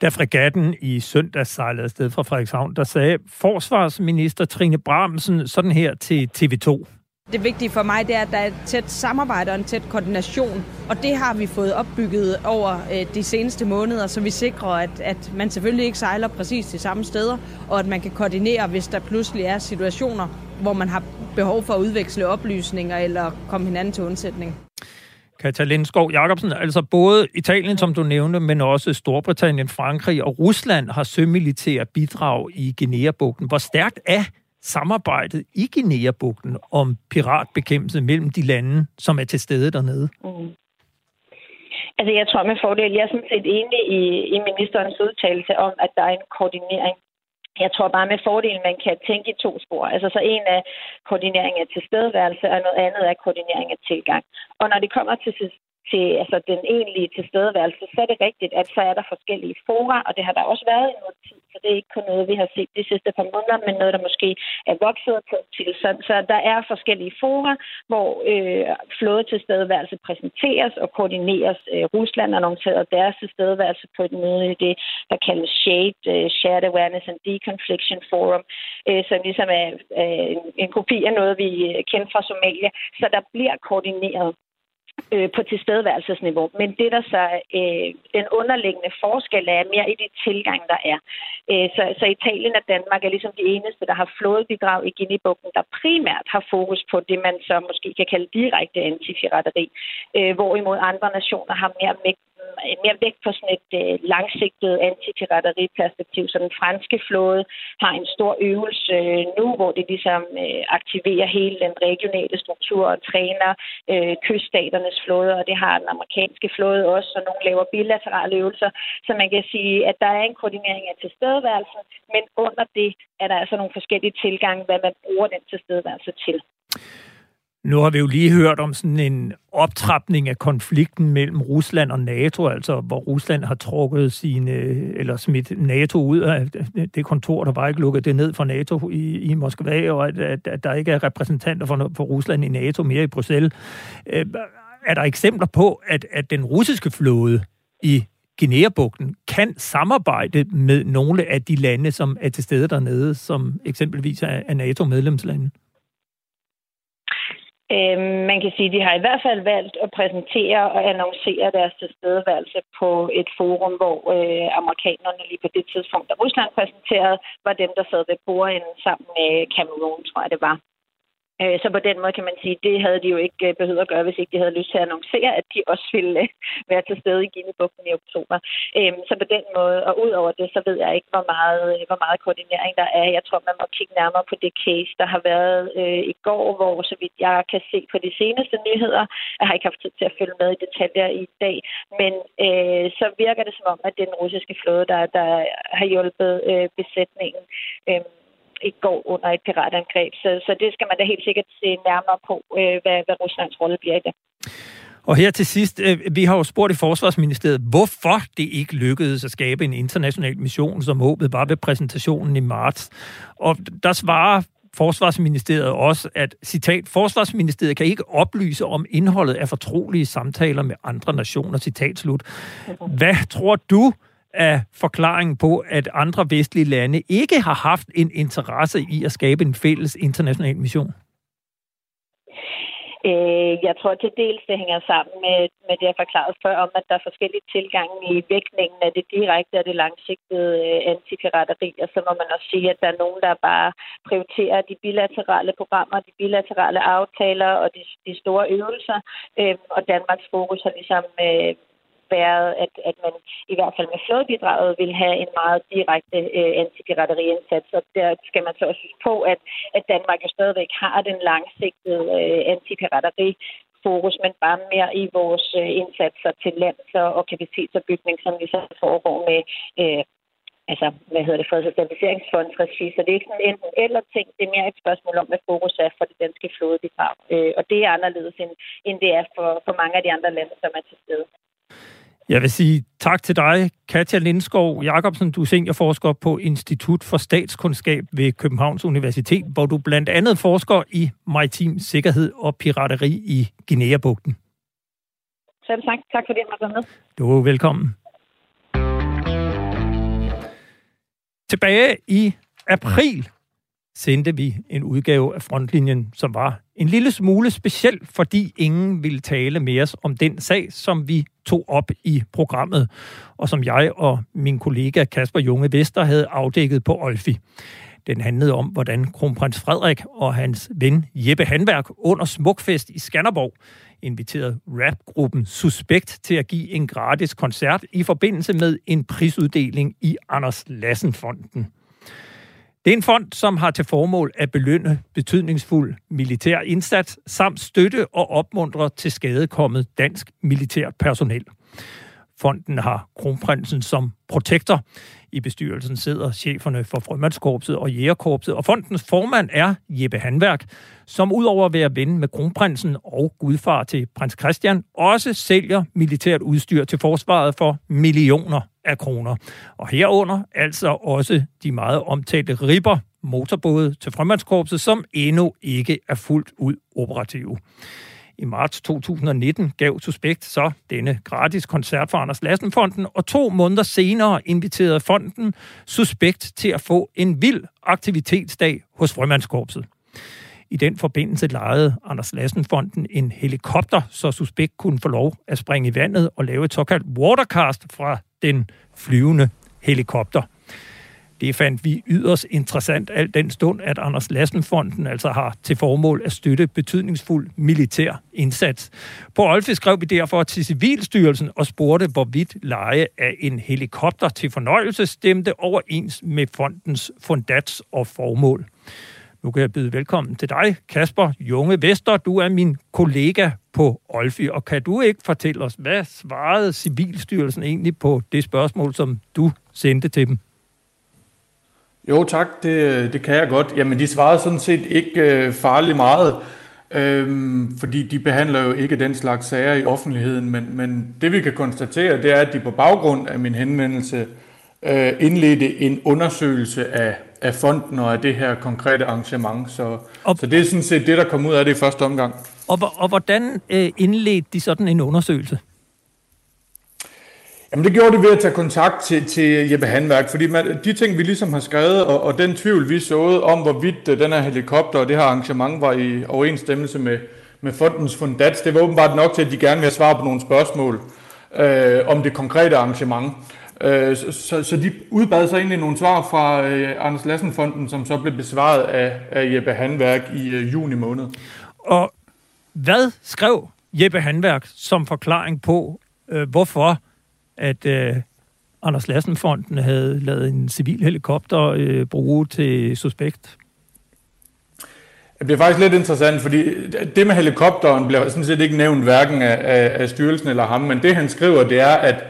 Da fregatten i søndag sejlede afsted fra Frederikshavn, der sagde forsvarsminister Trine Bramsen sådan her til TV2. Det vigtige for mig, det er, at der er et tæt samarbejde og en tæt koordination, og det har vi fået opbygget over øh, de seneste måneder, så vi sikrer, at, at man selvfølgelig ikke sejler præcis de samme steder, og at man kan koordinere, hvis der pludselig er situationer, hvor man har behov for at udveksle oplysninger eller komme hinanden til undsætning. Katja Lindskov Jacobsen, altså både Italien, som du nævnte, men også Storbritannien, Frankrig og Rusland har sømilitære bidrag i Guinea-bugten. Hvor stærkt er samarbejdet i Guinea-bugten om piratbekæmpelse mellem de lande, som er til stede dernede? Mm. Altså, jeg tror med fordel, jeg er sådan set enig i, i ministerens udtalelse om, at der er en koordinering. Jeg tror bare med fordel, man kan tænke i to spor. Altså, så en af koordinering af tilstedeværelse, og noget andet er koordinering af tilgang. Og når det kommer til til altså, den egentlige tilstedeværelse, så er det rigtigt, at så er der forskellige fora, og det har der også været i noget tid, så det er ikke kun noget, vi har set de sidste par måneder, men noget, der måske er vokset på til. Så, så der er forskellige fora, hvor øh, flådetilstedeværelse præsenteres og koordineres. Øh, Rusland annoncerede deres tilstedeværelse på et møde i det, der kaldes SHADE, øh, Shared Awareness and Deconfliction Forum, øh, som ligesom er øh, en, en kopi af noget, vi øh, kender fra Somalia. Så der bliver koordineret øh, på tilstedeværelsesniveau. Men det, der så øh, den underliggende forskel er mere i de tilgang, der er. Øh, så, så Italien og Danmark er ligesom de eneste, der har flådebidrag i Guinea-bugten, der primært har fokus på det, man så måske kan kalde direkte antifirateri, øh, hvorimod andre nationer har mere Øh, mere vægt på sådan et øh, langsigtet antipirateriperspektiv. Så den franske flåde har en stor øvelse øh, nu, hvor det ligesom øh, aktiverer hele den regionale struktur og træner øh, kyststaternes flåde, og det har den amerikanske flåde også, så nogle laver bilaterale øvelser. Så man kan sige, at der er en koordinering af tilstedeværelsen, men under det er der altså nogle forskellige tilgange, hvad man bruger den tilstedeværelse til. Nu har vi jo lige hørt om sådan en optrapning af konflikten mellem Rusland og NATO, altså hvor Rusland har trukket sine, eller smidt NATO ud af det kontor, der var ikke lukket det ned for NATO i, i Moskva, og at, at, at der ikke er repræsentanter for, for Rusland i NATO mere i Bruxelles. Øh, er der eksempler på, at, at den russiske flåde i Guinea-bugten kan samarbejde med nogle af de lande, som er til stede dernede, som eksempelvis er NATO-medlemslande? Øh, man kan sige, at de har i hvert fald valgt at præsentere og annoncere deres tilstedeværelse på et forum, hvor øh, amerikanerne lige på det tidspunkt, da Rusland præsenterede, var dem, der sad ved bordenden sammen med Cameroon, tror jeg det var. Øh, så på den måde kan man sige, det havde de jo ikke øh, behøvet at gøre, hvis ikke de havde lyst til at annoncere, at de også ville øh, være til stede i Guinea-bugten i oktober. Øhm, så på den måde, og ud over det, så ved jeg ikke, hvor meget, øh, hvor meget koordinering der er. Jeg tror, man må kigge nærmere på det case, der har været i går, hvor så vidt jeg kan se på de seneste nyheder, jeg har ikke haft tid til at følge med i detaljer i dag, men øh, så virker det som om, at det er den russiske flåde, der, der har hjulpet øh, besætningen. Øh, ikke går under et piratangreb. Så, så det skal man da helt sikkert se nærmere på, øh, hvad, hvad Ruslands rolle bliver i det. Og her til sidst, øh, vi har jo spurgt i Forsvarsministeriet, hvorfor det ikke lykkedes at skabe en international mission, som håbet var ved præsentationen i marts. Og der svarer Forsvarsministeriet også, at citat, Forsvarsministeriet kan ikke oplyse om indholdet af fortrolige samtaler med andre nationer, citat slut. Hvad tror du, af forklaringen på, at andre vestlige lande ikke har haft en interesse i at skabe en fælles international mission? Øh, jeg tror til dels, det hænger sammen med, med det, jeg forklarede før, om at der er forskellige tilgange i vægtningen af det direkte og det langsigtede øh, antipirateri, og så må man også sige, at der er nogen, der bare prioriterer de bilaterale programmer, de bilaterale aftaler og de, de store øvelser, øh, og Danmarks fokus har ligesom øh, været, at, at man i hvert fald med flådebidraget vil have en meget direkte øh, antipirateriindsats. Og der skal man så også huske på, at, at Danmark jo stadigvæk har den langsigtede øh, antipirateri fokus, men bare mere i vores øh, indsatser til lands og kapacitetsopbygning, som vi så foregår med øh, altså, hvad hedder det, freds- og stabiliseringsfondsregi. Så det er ikke sådan enten eller ting. Det er mere et spørgsmål om, hvad fokus er for det danske flådebidrag. Øh, og det er anderledes, end, end det er for, for mange af de andre lande, som er til stede. Jeg vil sige tak til dig, Katja Lindskov Jacobsen. Du er seniorforsker på Institut for Statskundskab ved Københavns Universitet, hvor du blandt andet forsker i maritim sikkerhed og pirateri i Guinea-bugten. Selv tak. Tak fordi jeg måtte med. Du er velkommen. Tilbage i april sendte vi en udgave af Frontlinjen, som var en lille smule speciel, fordi ingen ville tale med os om den sag, som vi tog op i programmet, og som jeg og min kollega Kasper Junge Vester havde afdækket på Olfi. Den handlede om, hvordan kronprins Frederik og hans ven Jeppe Handværk under Smukfest i Skanderborg inviterede rapgruppen Suspekt til at give en gratis koncert i forbindelse med en prisuddeling i Anders Lassen-fonden. Det er en fond, som har til formål at belønne betydningsfuld militær indsats, samt støtte og opmuntre til skadekommet dansk militært personel. Fonden har kronprinsen som protektor. I bestyrelsen sidder cheferne for Frømandskorpset og Jægerkorpset, og fondens formand er Jeppe Handværk, som udover at være ven med kronprinsen og gudfar til prins Christian, også sælger militært udstyr til forsvaret for millioner af kroner. Og herunder altså også de meget omtalte ribber motorbåde til Frømandskorpset, som endnu ikke er fuldt ud operative. I marts 2019 gav Suspekt så denne gratis koncert for Anders Lassenfonden, og to måneder senere inviterede fonden Suspekt til at få en vild aktivitetsdag hos Frømandskorpset. I den forbindelse lejede Anders Lassenfonden en helikopter, så Suspekt kunne få lov at springe i vandet og lave et såkaldt watercast fra den flyvende helikopter. Det fandt vi yderst interessant, alt den stund, at Anders Lassenfonden altså har til formål at støtte betydningsfuld militær indsats. På Olfe skrev vi derfor til Civilstyrelsen og spurgte, hvorvidt leje af en helikopter til fornøjelse stemte overens med fondens fundats og formål. Nu kan jeg byde velkommen til dig, Kasper Junge Vester. Du er min kollega på Olfi, og kan du ikke fortælle os, hvad svarede Civilstyrelsen egentlig på det spørgsmål, som du sendte til dem? Jo tak, det, det kan jeg godt. Jamen de svarede sådan set ikke øh, farligt meget, øh, fordi de behandler jo ikke den slags sager i offentligheden, men, men det vi kan konstatere, det er, at de på baggrund af min henvendelse øh, indledte en undersøgelse af, af fonden og af det her konkrete arrangement. Så, og, så det er sådan set det, der kom ud af det i første omgang. Og, og hvordan øh, indledte de sådan en undersøgelse? Jamen det gjorde de ved at tage kontakt til, til Jeppe Handværk, fordi man, de ting, vi ligesom har skrevet, og, og den tvivl, vi såede om, hvorvidt øh, den her helikopter og det her arrangement var i overensstemmelse med, med fondens fundats, det var åbenbart nok til, at de gerne vil have svar på nogle spørgsmål øh, om det konkrete arrangement. Øh, så, så, så de udbad sig egentlig nogle svar fra øh, Anders Lassen-fonden, som så blev besvaret af, af Jeppe Handværk i øh, juni måned. Og hvad skrev Jeppe Handværk som forklaring på, øh, hvorfor at øh, Anders Lassenfonden havde lavet en civil helikopter øh, bruge til suspekt. Det bliver faktisk lidt interessant, fordi det med helikopteren bliver sådan set ikke nævnt hverken af, af, af styrelsen eller ham, men det han skriver, det er, at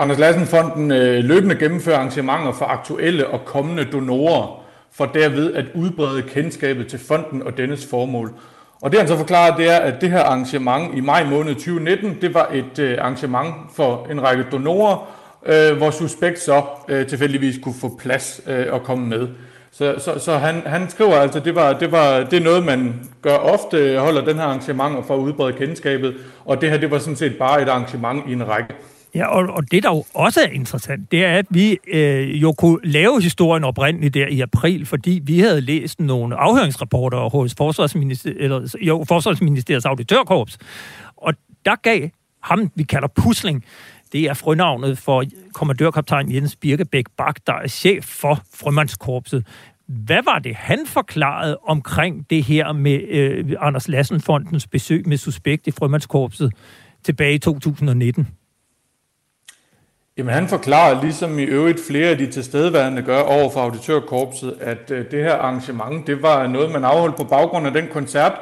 Anders Lassenfonden øh, løbende gennemfører arrangementer for aktuelle og kommende donorer, for derved at udbrede kendskabet til fonden og dennes formål. Og det han så forklarer, det er, at det her arrangement i maj måned 2019, det var et øh, arrangement for en række donorer, øh, hvor suspekt så øh, tilfældigvis kunne få plads øh, og komme med. Så, så, så han, han skriver altså, det var, det var det er noget, man gør ofte, holder den her arrangement for at udbrede kendskabet, og det her, det var sådan set bare et arrangement i en række. Ja, og, og det, der jo også er interessant, det er, at vi øh, jo kunne lave historien oprindeligt der i april, fordi vi havde læst nogle afhøringsrapporter hos Forsvarsminister, eller, jo, Forsvarsministeriets auditørkorps, og der gav ham, vi kalder Pusling, det er frønavnet for kommandørkaptajn Jens Birkebæk Bak, der er chef for frømandskorpset. Hvad var det, han forklarede omkring det her med øh, Anders Lassenfondens besøg med suspekt i frømandskorpset tilbage i 2019? Jamen han forklarer, ligesom i øvrigt flere af de tilstedeværende gør over for auditørkorpset, at øh, det her arrangement, det var noget, man afholdt på baggrund af den koncert,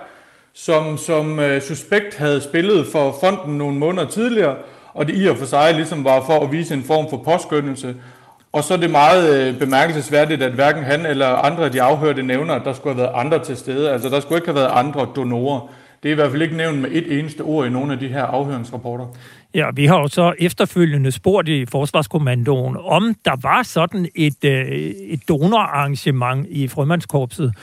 som, som øh, Suspekt havde spillet for fonden nogle måneder tidligere, og det i og for sig ligesom var for at vise en form for påskyndelse. Og så er det meget øh, bemærkelsesværdigt, at hverken han eller andre af de afhørte nævner, at der skulle have været andre til stede. Altså der skulle ikke have været andre donorer. Det er i hvert fald ikke nævnt med et eneste ord i nogle af de her afhøringsrapporter. Ja, vi har jo så efterfølgende spurgt i Forsvarskommandoen, om der var sådan et, øh, et donorarrangement i Frømandskorpset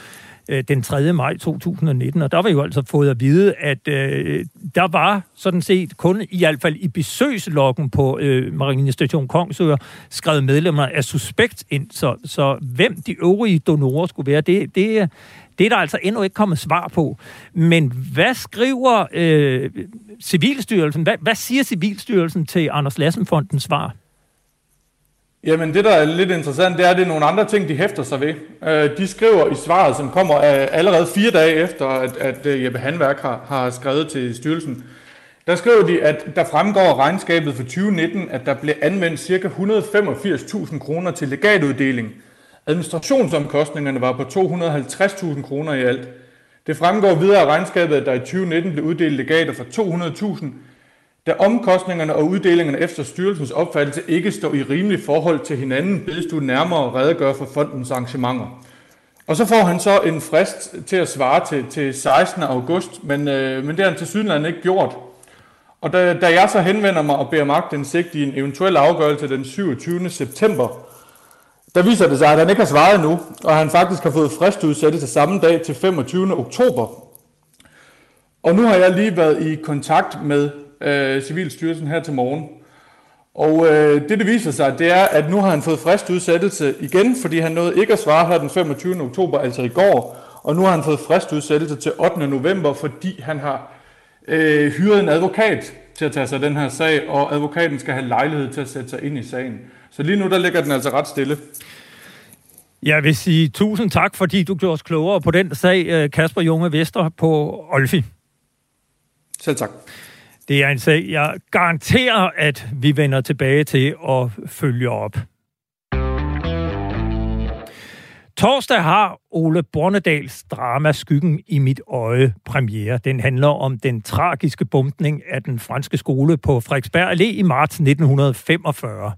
øh, den 3. maj 2019, og der var jo altså fået at vide, at øh, der var sådan set kun, i hvert fald i besøgsloggen på øh, Marinestation Kongsøer skrevet medlemmer af suspekt ind, så, så hvem de øvrige donorer skulle være, det, det, det er der altså endnu ikke kommet svar på. Men hvad skriver øh, Civilstyrelsen? Hvad, hvad siger Civilstyrelsen til Anders Lassenfondens svar? Jamen det, der er lidt interessant, det er, at det er nogle andre ting, de hæfter sig ved. Øh, de skriver i svaret, som kommer øh, allerede fire dage efter, at, at øh, Jeppe Handværk har, har skrevet til styrelsen, der skriver de, at der fremgår regnskabet for 2019, at der blev anvendt ca. 185.000 kroner til legatuddeling. Administrationsomkostningerne var på 250.000 kroner i alt. Det fremgår videre af regnskabet, at der i 2019 blev uddelt legater for 200.000. Da omkostningerne og uddelingerne efter styrelsens opfattelse ikke står i rimelig forhold til hinanden, bedes du nærmere redegøre for fondens arrangementer. Og så får han så en frist til at svare til, til 16. august, men, øh, men det har han til sydenlandet ikke gjort. Og da, da jeg så henvender mig og beder magtindsigt i en eventuel afgørelse den 27. september, der viser det sig, at han ikke har svaret nu, og han faktisk har fået fristudsættelse samme dag til 25. oktober. Og nu har jeg lige været i kontakt med øh, Civilstyrelsen her til morgen. Og øh, det, det viser sig, det er, at nu har han fået fristudsættelse igen, fordi han nåede ikke at svare her den 25. oktober, altså i går. Og nu har han fået fristudsættelse til 8. november, fordi han har øh, hyret en advokat til at tage sig af den her sag, og advokaten skal have lejlighed til at sætte sig ind i sagen. Så lige nu, der ligger den altså ret stille. Jeg vil sige tusind tak, fordi du gjorde os klogere på den sag, øh, Kasper Junge Vester på Olfi. Selv tak. Det er en sag, jeg garanterer, at vi vender tilbage til og følger op. Torsdag har Ole Bornedals drama Skyggen i mit øje premiere. Den handler om den tragiske bumpning af den franske skole på Frederiksberg Allé i marts 1945.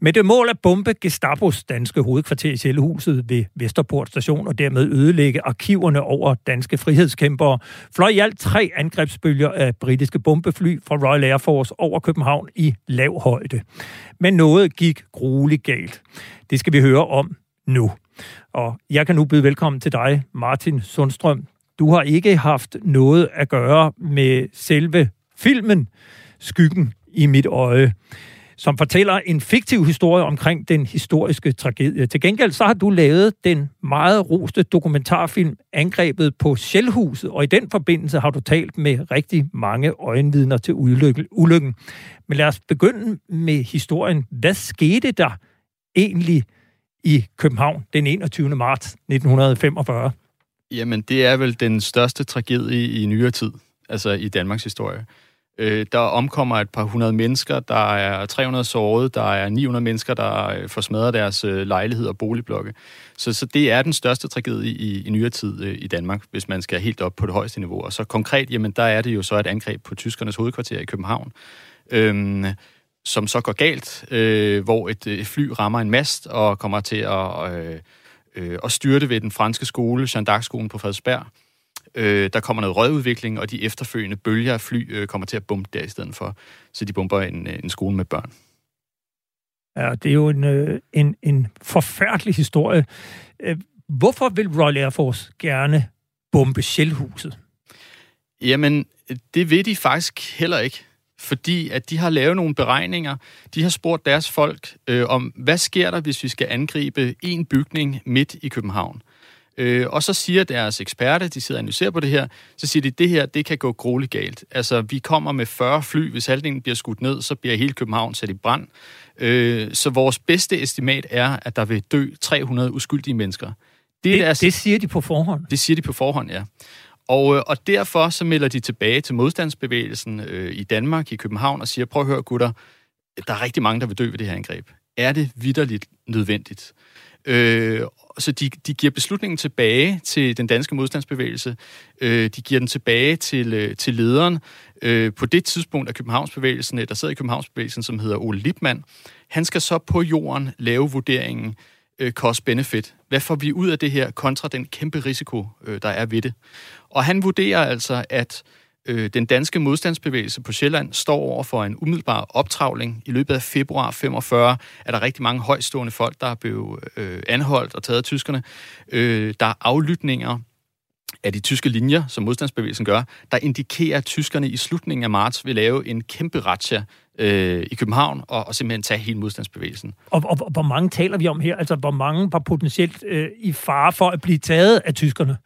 Med det mål at bombe Gestapos danske hovedkvarter i Sjællehuset ved Vesterport station og dermed ødelægge arkiverne over danske frihedskæmpere, fløj i alt tre angrebsbølger af britiske bombefly fra Royal Air Force over København i lav højde. Men noget gik grueligt galt. Det skal vi høre om nu. Og jeg kan nu byde velkommen til dig, Martin Sundstrøm. Du har ikke haft noget at gøre med selve filmen Skyggen i mit øje, som fortæller en fiktiv historie omkring den historiske tragedie. Til gengæld så har du lavet den meget roste dokumentarfilm Angrebet på Sjælhuset, og i den forbindelse har du talt med rigtig mange øjenvidner til ulykken. Men lad os begynde med historien. Hvad skete der egentlig i København den 21. marts 1945? Jamen, det er vel den største tragedie i nyere tid, altså i Danmarks historie. Øh, der omkommer et par hundrede mennesker, der er 300 såret, der er 900 mennesker, der øh, får smadret deres øh, lejlighed og boligblokke. Så, så det er den største tragedie i, i nyere tid øh, i Danmark, hvis man skal helt op på det højeste niveau. Og så konkret, jamen der er det jo så et angreb på tyskernes hovedkvarter i København. Øhm, som så går galt, øh, hvor et, et fly rammer en mast og kommer til at, øh, øh, at styrte ved den franske skole, Jean d'Arc-skolen på Frederiksberg. Øh, der kommer noget rødudvikling, og de efterfølgende bølger af fly øh, kommer til at bombe der i stedet for. Så de bomber en, øh, en skole med børn. Ja, det er jo en, øh, en, en forfærdelig historie. Øh, hvorfor vil Royal Air Force gerne bombe Shellhuset? Jamen, det ved de faktisk heller ikke fordi at de har lavet nogle beregninger. De har spurgt deres folk øh, om, hvad sker der, hvis vi skal angribe en bygning midt i København? Øh, og så siger deres eksperter, de sidder og analyserer på det her, så siger de, at det her, det kan gå grueligt galt. Altså, vi kommer med 40 fly, hvis halvdelen bliver skudt ned, så bliver hele København sat i brand. Øh, så vores bedste estimat er, at der vil dø 300 uskyldige mennesker. Det, det, deres, det siger de på forhånd? Det siger de på forhånd, ja. Og, øh, og derfor så melder de tilbage til modstandsbevægelsen øh, i Danmark, i København, og siger, prøv at høre gutter, der er rigtig mange, der vil dø ved det her angreb. Er det vidderligt nødvendigt? Øh, så de, de giver beslutningen tilbage til den danske modstandsbevægelse. Øh, de giver den tilbage til, øh, til lederen. Øh, på det tidspunkt af Københavnsbevægelsen, der sidder i Københavnsbevægelsen, som hedder Ole Lipmann. Han skal så på jorden lave vurderingen øh, cost-benefit. Hvad får vi ud af det her kontra den kæmpe risiko, øh, der er ved det? Og han vurderer altså, at øh, den danske modstandsbevægelse på Sjælland står over for en umiddelbar optravling. I løbet af februar 45 er der rigtig mange højstående folk, der er blevet øh, anholdt og taget af tyskerne. Øh, der er aflytninger af de tyske linjer, som modstandsbevægelsen gør, der indikerer, at tyskerne i slutningen af marts vil lave en kæmpe razzia øh, i København og, og simpelthen tage hele modstandsbevægelsen. Og, og, og hvor mange taler vi om her? Altså, hvor mange var potentielt øh, i fare for at blive taget af tyskerne?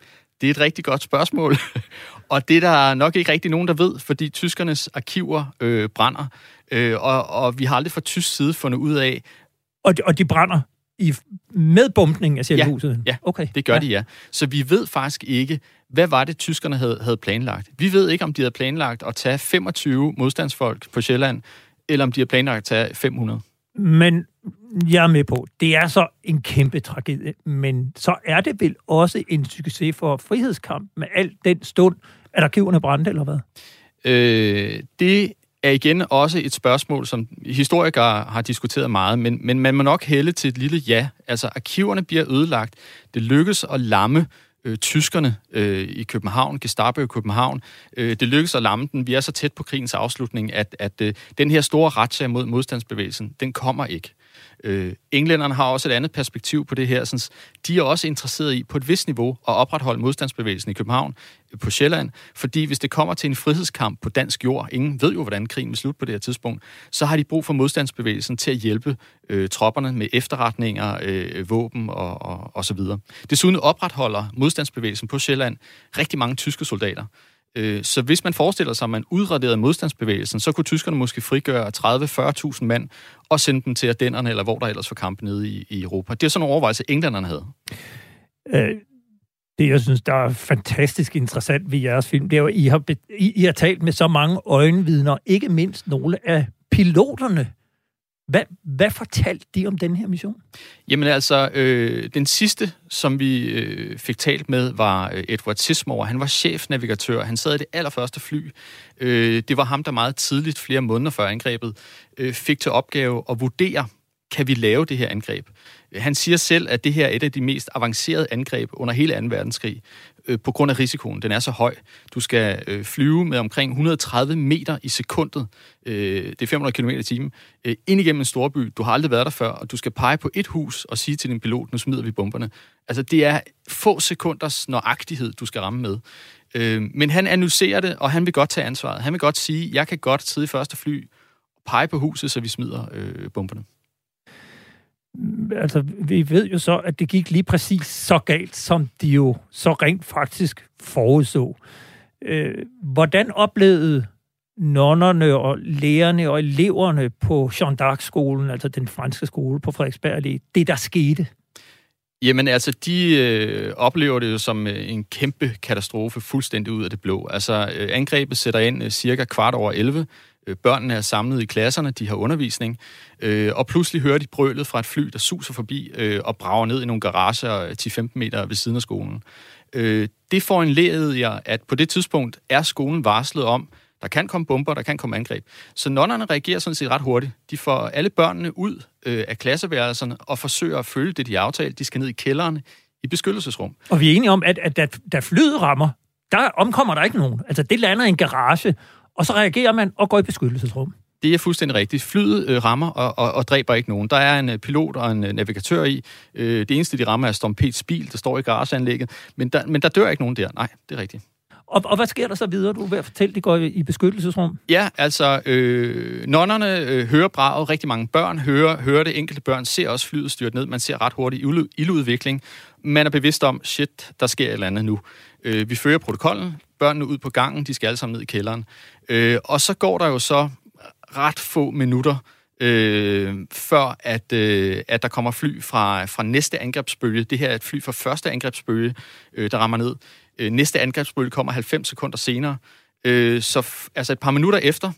Det er et rigtig godt spørgsmål, og det er der nok ikke rigtig nogen, der ved, fordi tyskernes arkiver øh, brænder, øh, og, og vi har aldrig fra tysk side fundet ud af... Og de, og de brænder i, med bumpning af selvhuset? Ja, ja okay. det gør ja. de, ja. Så vi ved faktisk ikke, hvad var det, tyskerne havde, havde planlagt. Vi ved ikke, om de havde planlagt at tage 25 modstandsfolk på Sjælland, eller om de havde planlagt at tage 500. Men jeg er med på, det er så en kæmpe tragedie, men så er det vel også en succes for frihedskamp med alt den stund, at arkiverne brændte, eller hvad? Øh, det er igen også et spørgsmål, som historikere har diskuteret meget, men, men man må nok hælde til et lille ja. Altså, arkiverne bliver ødelagt. Det lykkes at lamme øh, tyskerne øh, i København, Gestapo i København. Øh, det lykkedes at lamme den. Vi er så tæt på krigens afslutning, at, at øh, den her store retsag mod modstandsbevægelsen, den kommer ikke. Øh, englænderne har også et andet perspektiv på det her. Sådan, de er også interesseret i på et vist niveau at opretholde modstandsbevægelsen i København, øh, på Sjælland, fordi hvis det kommer til en frihedskamp på dansk jord, ingen ved jo, hvordan krigen vil slutte på det her tidspunkt, så har de brug for modstandsbevægelsen til at hjælpe øh, tropperne med efterretninger, øh, våben og, og, og så videre. Desuden opretholder modstandsbevægelsen på Sjælland rigtig mange tyske soldater. Øh, så hvis man forestiller sig, at man udraderede modstandsbevægelsen, så kunne tyskerne måske frigøre 30-40.000 mand og sende dem til Ardennerne, eller hvor der ellers var kamp nede i, i Europa. Det er sådan en overvejelse, englænderne havde. Øh, det, jeg synes, der er fantastisk interessant ved jeres film, det er jo, at I har, I, I har talt med så mange øjenvidner, ikke mindst nogle af piloterne hvad, hvad fortalte de om den her mission? Jamen altså, øh, den sidste, som vi øh, fik talt med, var øh, Edward Sismore. Han var chefnavigatør. Han sad i det allerførste fly. Øh, det var ham, der meget tidligt, flere måneder før angrebet, øh, fik til opgave at vurdere, kan vi lave det her angreb? Han siger selv, at det her er et af de mest avancerede angreb under hele 2. verdenskrig øh, på grund af risikoen. Den er så høj. Du skal øh, flyve med omkring 130 meter i sekundet, øh, det er 500 km i timen, øh, ind igennem en storby. Du har aldrig været der før, og du skal pege på et hus og sige til din pilot, nu smider vi bomberne. Altså, det er få sekunders nøjagtighed, du skal ramme med. Øh, men han annoncerer det, og han vil godt tage ansvaret. Han vil godt sige, jeg kan godt sidde i første fly og pege på huset, så vi smider øh, bomberne altså, vi ved jo så, at det gik lige præcis så galt, som de jo så rent faktisk forudså. Øh, hvordan oplevede nonnerne og lærerne og eleverne på Jean d'Arc-skolen, altså den franske skole på Frederiksberg det der skete? Jamen altså, de øh, oplever det jo som øh, en kæmpe katastrofe fuldstændig ud af det blå. Altså, øh, angrebet sætter ind øh, cirka kvart over 11. Øh, børnene er samlet i klasserne, de har undervisning, øh, og pludselig hører de brølet fra et fly, der suser forbi øh, og brager ned i nogle garager øh, 10-15 meter ved siden af skolen. Øh, det får en jer, at på det tidspunkt er skolen varslet om, der kan komme bomber, der kan komme angreb. Så nonnerne reagerer sådan set ret hurtigt. De får alle børnene ud øh, af klasseværelserne og forsøger at følge det, de har aftalt. De skal ned i kælderen i beskyttelsesrum. Og vi er enige om, at, at da, da flyet rammer, der omkommer der ikke nogen. Altså, det lander i en garage, og så reagerer man og går i beskyttelsesrum. Det er fuldstændig rigtigt. Flyet øh, rammer og, og, og dræber ikke nogen. Der er en øh, pilot og en øh, navigatør i. Øh, det eneste, de rammer, er Storm P's bil, der står i garageanlægget. Men der, men der dør ikke nogen der. Nej, det er rigtigt. Og, og hvad sker der så videre? Du er ved at fortælle, det går i, i beskyttelsesrum. Ja, altså, øh, nonnerne øh, hører braget. Rigtig mange børn hører, hører det. Enkelte børn ser også flyet styrt ned. Man ser ret hurtigt ildudvikling. Man er bevidst om, shit, der sker et eller andet nu. Øh, vi fører protokollen. Børnene ud på gangen. De skal alle sammen ned i kælderen. Øh, og så går der jo så ret få minutter, øh, før at, øh, at der kommer fly fra, fra næste angrebsbølge. Det her er et fly fra første angrebsbølge, øh, der rammer ned. Øh, næste angrebsbølge kommer 90 sekunder senere. Øh, så altså et par minutter efter,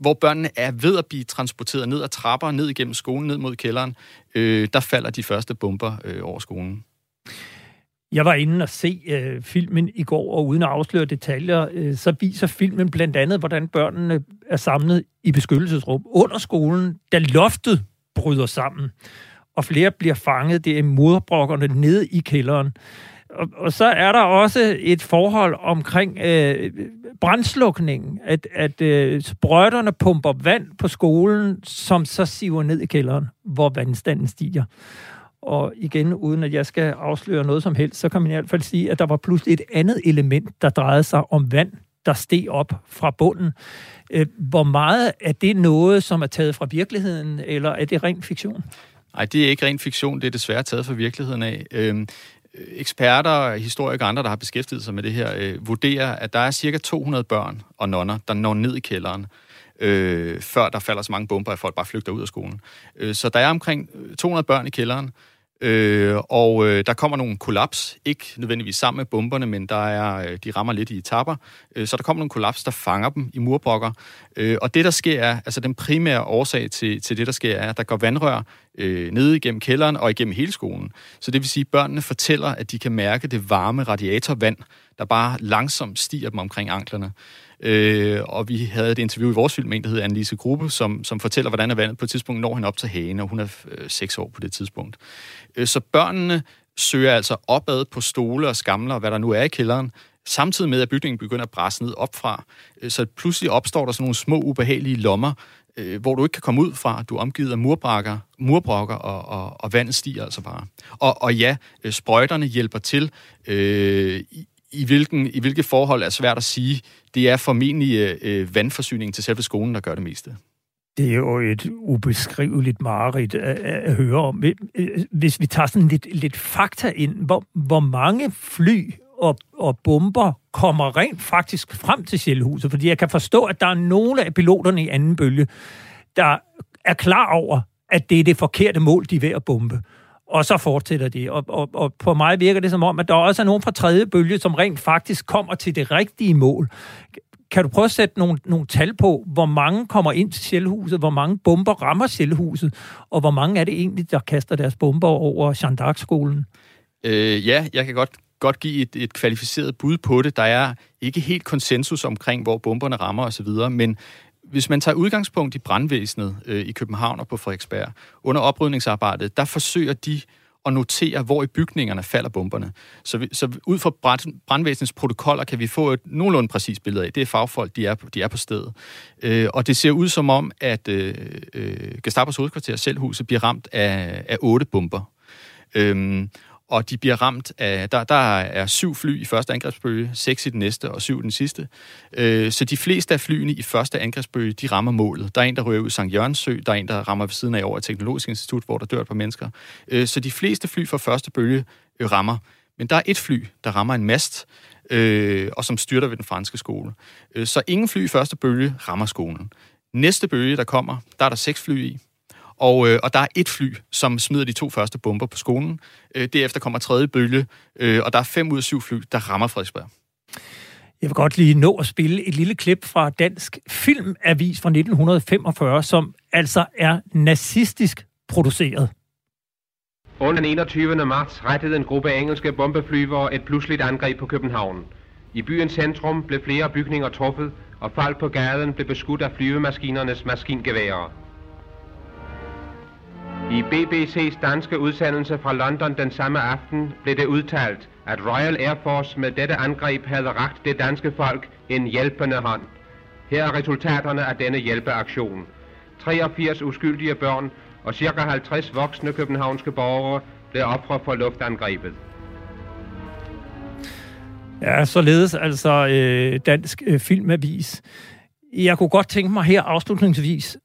hvor børnene er ved at blive transporteret ned ad trapper, ned igennem skolen, ned mod kælderen, øh, der falder de første bomber øh, over skolen. Jeg var inde og se øh, filmen i går, og uden at afsløre detaljer, øh, så viser filmen blandt andet, hvordan børnene er samlet i beskyttelsesrum under skolen, da loftet bryder sammen, og flere bliver fanget, det er moderbrokkerne nede i kælderen. Og, og så er der også et forhold omkring øh, brandslukningen, at, at øh, sprøjterne pumper vand på skolen, som så siver ned i kælderen, hvor vandstanden stiger. Og igen, uden at jeg skal afsløre noget som helst, så kan man i hvert fald sige, at der var pludselig et andet element, der drejede sig om vand, der steg op fra bunden. Øh, hvor meget er det noget, som er taget fra virkeligheden, eller er det ren fiktion? Nej, det er ikke ren fiktion, det er desværre taget fra virkeligheden af. Øhm, øh, eksperter, historikere og andre, der har beskæftiget sig med det her, øh, vurderer, at der er cirka 200 børn og nonner, der når ned i kælderen, øh, før der falder så mange bomber, at folk bare flygter ud af skolen. Øh, så der er omkring øh, 200 børn i kælderen, Øh, og øh, der kommer nogle kollaps, ikke nødvendigvis sammen med bomberne, men der er, øh, de rammer lidt i etapper. Øh, så der kommer nogle kollaps, der fanger dem i murbrokker. Øh, og det, der sker, er, altså den primære årsag til, til det, der sker, er, at der går vandrør øh, ned igennem kælderen og igennem hele skolen. Så det vil sige, at børnene fortæller, at de kan mærke det varme radiatorvand, der bare langsomt stiger dem omkring anklerne. Øh, og vi havde et interview i vores film med en, der hedder Annelise Gruppe, som, som fortæller, hvordan er vandet på et tidspunkt når hende op til hagen, og hun er øh, 6 år på det tidspunkt. Øh, så børnene søger altså opad på stole og skamler, og hvad der nu er i kælderen, samtidig med, at bygningen begynder at bræse ned opfra. Øh, så pludselig opstår der sådan nogle små, ubehagelige lommer, øh, hvor du ikke kan komme ud fra. Du er omgivet af murbrækker, murbrokker, og, og, og vandet stiger altså bare. Og, og ja, øh, sprøjterne hjælper til. Øh, i, i, hvilken, I hvilke forhold er svært at sige. Det er formentlig øh, øh, vandforsyningen til selve skolen, der gør det meste. Det er jo et ubeskriveligt mareridt at, at høre om. Øh, hvis vi tager sådan lidt, lidt fakta ind, hvor, hvor mange fly og, og bomber kommer rent faktisk frem til Sjælhuset, fordi jeg kan forstå, at der er nogle af piloterne i anden bølge, der er klar over, at det er det forkerte mål, de er ved at bombe. Og så fortsætter de. Og, og, og på mig virker det som om, at der også er nogen fra tredje bølge, som rent faktisk kommer til det rigtige mål. Kan du prøve at sætte nogle, nogle tal på, hvor mange kommer ind til selvhuset, hvor mange bomber rammer selvhuset, og hvor mange er det egentlig, der kaster deres bomber over Jean d'Arc-skolen? Øh, ja, jeg kan godt godt give et, et kvalificeret bud på det. Der er ikke helt konsensus omkring, hvor bomberne rammer osv., men hvis man tager udgangspunkt i brandvæsenet øh, i København og på Frederiksberg, under oprydningsarbejdet, der forsøger de at notere, hvor i bygningerne falder bomberne. Så, vi, så ud fra brand, brandvæsenets protokoller kan vi få et nogenlunde præcist billede af. Det er fagfolk, de er, de er på stedet. Øh, og det ser ud som om, at øh, øh, Gestapos hovedkvarter, Selvhuset, bliver ramt af, af otte bomber. Øh, og de bliver ramt af, der, der er syv fly i første angrebsbølge, seks i den næste og syv i den sidste. Øh, så de fleste af flyene i første angrebsbølge, de rammer målet. Der er en, der rører ud i St. Jørgensø, der er en, der rammer ved siden af over et teknologisk institut, hvor der dør et par mennesker. Øh, så de fleste fly fra første bølge øh, rammer. Men der er et fly, der rammer en mast, øh, og som styrter ved den franske skole. Øh, så ingen fly i første bølge rammer skolen. Næste bølge, der kommer, der er der seks fly i. Og, øh, og der er et fly, som smider de to første bomber på skolen. Øh, derefter kommer tredje bølge, øh, og der er fem ud af syv fly, der rammer Frederiksberg. Jeg vil godt lige nå at spille et lille klip fra Dansk Filmavis fra 1945, som altså er nazistisk produceret. Under den 21. marts rettede en gruppe engelske bombeflyvere et pludseligt angreb på København. I byens centrum blev flere bygninger truffet, og folk på gaden blev beskudt af flyvemaskinernes maskingeværer. I BBC's danske udsendelse fra London den samme aften blev det udtalt, at Royal Air Force med dette angreb havde ragt det danske folk en hjælpende hånd. Her er resultaterne af denne hjælpeaktion. 83 uskyldige børn og ca. 50 voksne københavnske borgere blev ofre for luftangrebet. Ja, således altså øh, Dansk øh, Filmavis. Jeg kunne godt tænke mig her afslutningsvis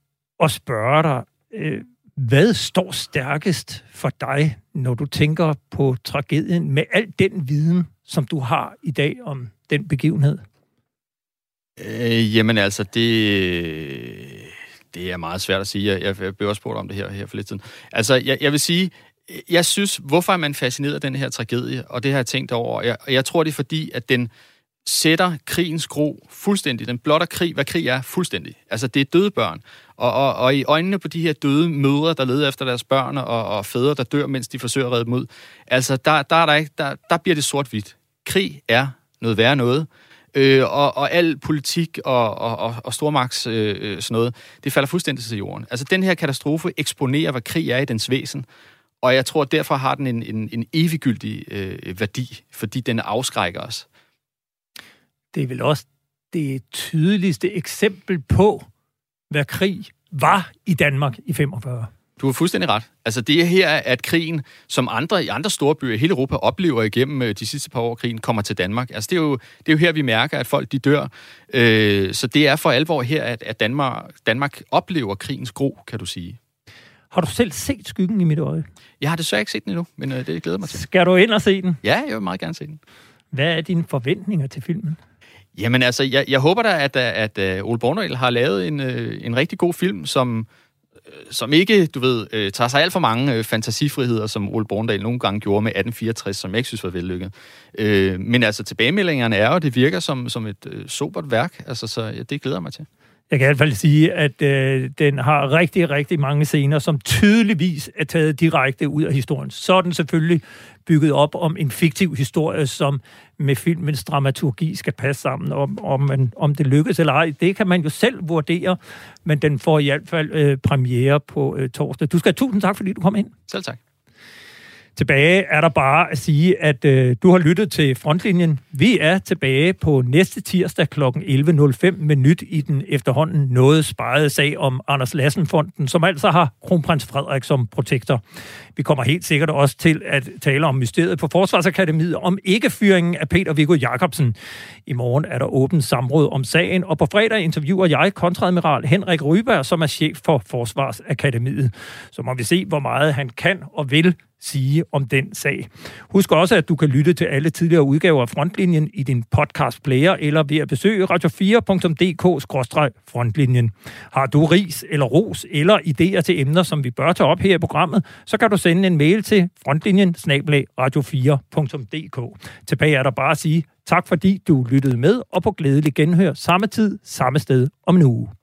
at spørge dig, øh, hvad står stærkest for dig, når du tænker på tragedien med al den viden, som du har i dag om den begivenhed? Øh, jamen altså, det, det er meget svært at sige. Jeg, jeg blev også spurgt om det her, her for lidt siden. Altså, jeg, jeg vil sige, jeg synes, hvorfor er man fascineret af den her tragedie, og det har jeg tænkt over. Jeg, jeg tror, det er fordi, at den sætter krigens gro fuldstændig. Den blotter krig, hvad krig er, fuldstændig. Altså, det er døde børn. Og, og, og i øjnene på de her døde mødre, der leder efter deres børn, og, og fædre, der dør, mens de forsøger at redde dem ud, altså, der, der, er der, ikke, der, der bliver det sort-hvidt. Krig er noget værre noget. Øh, og, og al politik og, og, og, og stormagts øh, øh, sådan noget, det falder fuldstændig til jorden. Altså, den her katastrofe eksponerer, hvad krig er i dens væsen. Og jeg tror, derfor har den en, en, en eviggyldig øh, værdi, fordi den afskrækker os. Det er vel også det tydeligste eksempel på, hvad krig var i Danmark i 45. Du har fuldstændig ret. Altså det er her, at krigen, som andre i andre store byer i hele Europa oplever igennem øh, de sidste par år, krigen kommer til Danmark. Altså det er jo, det er jo her, vi mærker, at folk de dør. Øh, så det er for alvor her, at, at Danmark, Danmark oplever krigens gro, kan du sige. Har du selv set Skyggen i mit øje? Jeg har desværre ikke set den endnu, men øh, det glæder mig til. Skal du ind og se den? Ja, jeg vil meget gerne se den. Hvad er dine forventninger til filmen? Jamen altså, jeg, jeg håber da, at, at, at Ole Bornøl har lavet en, øh, en rigtig god film, som, øh, som ikke, du ved, tager sig alt for mange fantasifriheder, som Ole Bornedal nogle gange gjorde med 1864, som jeg ikke synes var vellykket. Men altså, tilbagemeldingerne er jo, det virker som, som et sobert værk, altså, så ja, det glæder mig til. Jeg kan i hvert fald sige, at øh, den har rigtig, rigtig mange scener, som tydeligvis er taget direkte ud af historien. Så er den selvfølgelig bygget op om en fiktiv historie, som med filmens dramaturgi skal passe sammen. Om, om, man, om det lykkes eller ej, det kan man jo selv vurdere, men den får i hvert fald øh, premiere på øh, torsdag. Du skal have tusind tak, fordi du kom ind. Selv tak. Tilbage er der bare at sige, at øh, du har lyttet til Frontlinjen. Vi er tilbage på næste tirsdag kl. 11.05 med nyt i den efterhånden noget sparede sag om Anders Lassenfonden, som altså har kronprins Frederik som protektor. Vi kommer helt sikkert også til at tale om mysteriet på Forsvarsakademiet, om ikke fyringen af Peter Viggo Jacobsen. I morgen er der åbent samråd om sagen, og på fredag interviewer jeg kontradmiral Henrik Ryberg, som er chef for Forsvarsakademiet. Så må vi se, hvor meget han kan og vil sige om den sag. Husk også, at du kan lytte til alle tidligere udgaver af Frontlinjen i din podcast-player eller ved at besøge radio4.dk-frontlinjen. Har du ris eller ros eller idéer til emner, som vi bør tage op her i programmet, så kan du sende en mail til frontlinjen radio4.dk. Tilbage er der bare at sige tak, fordi du lyttede med, og på glædelig genhør samme tid, samme sted om en uge.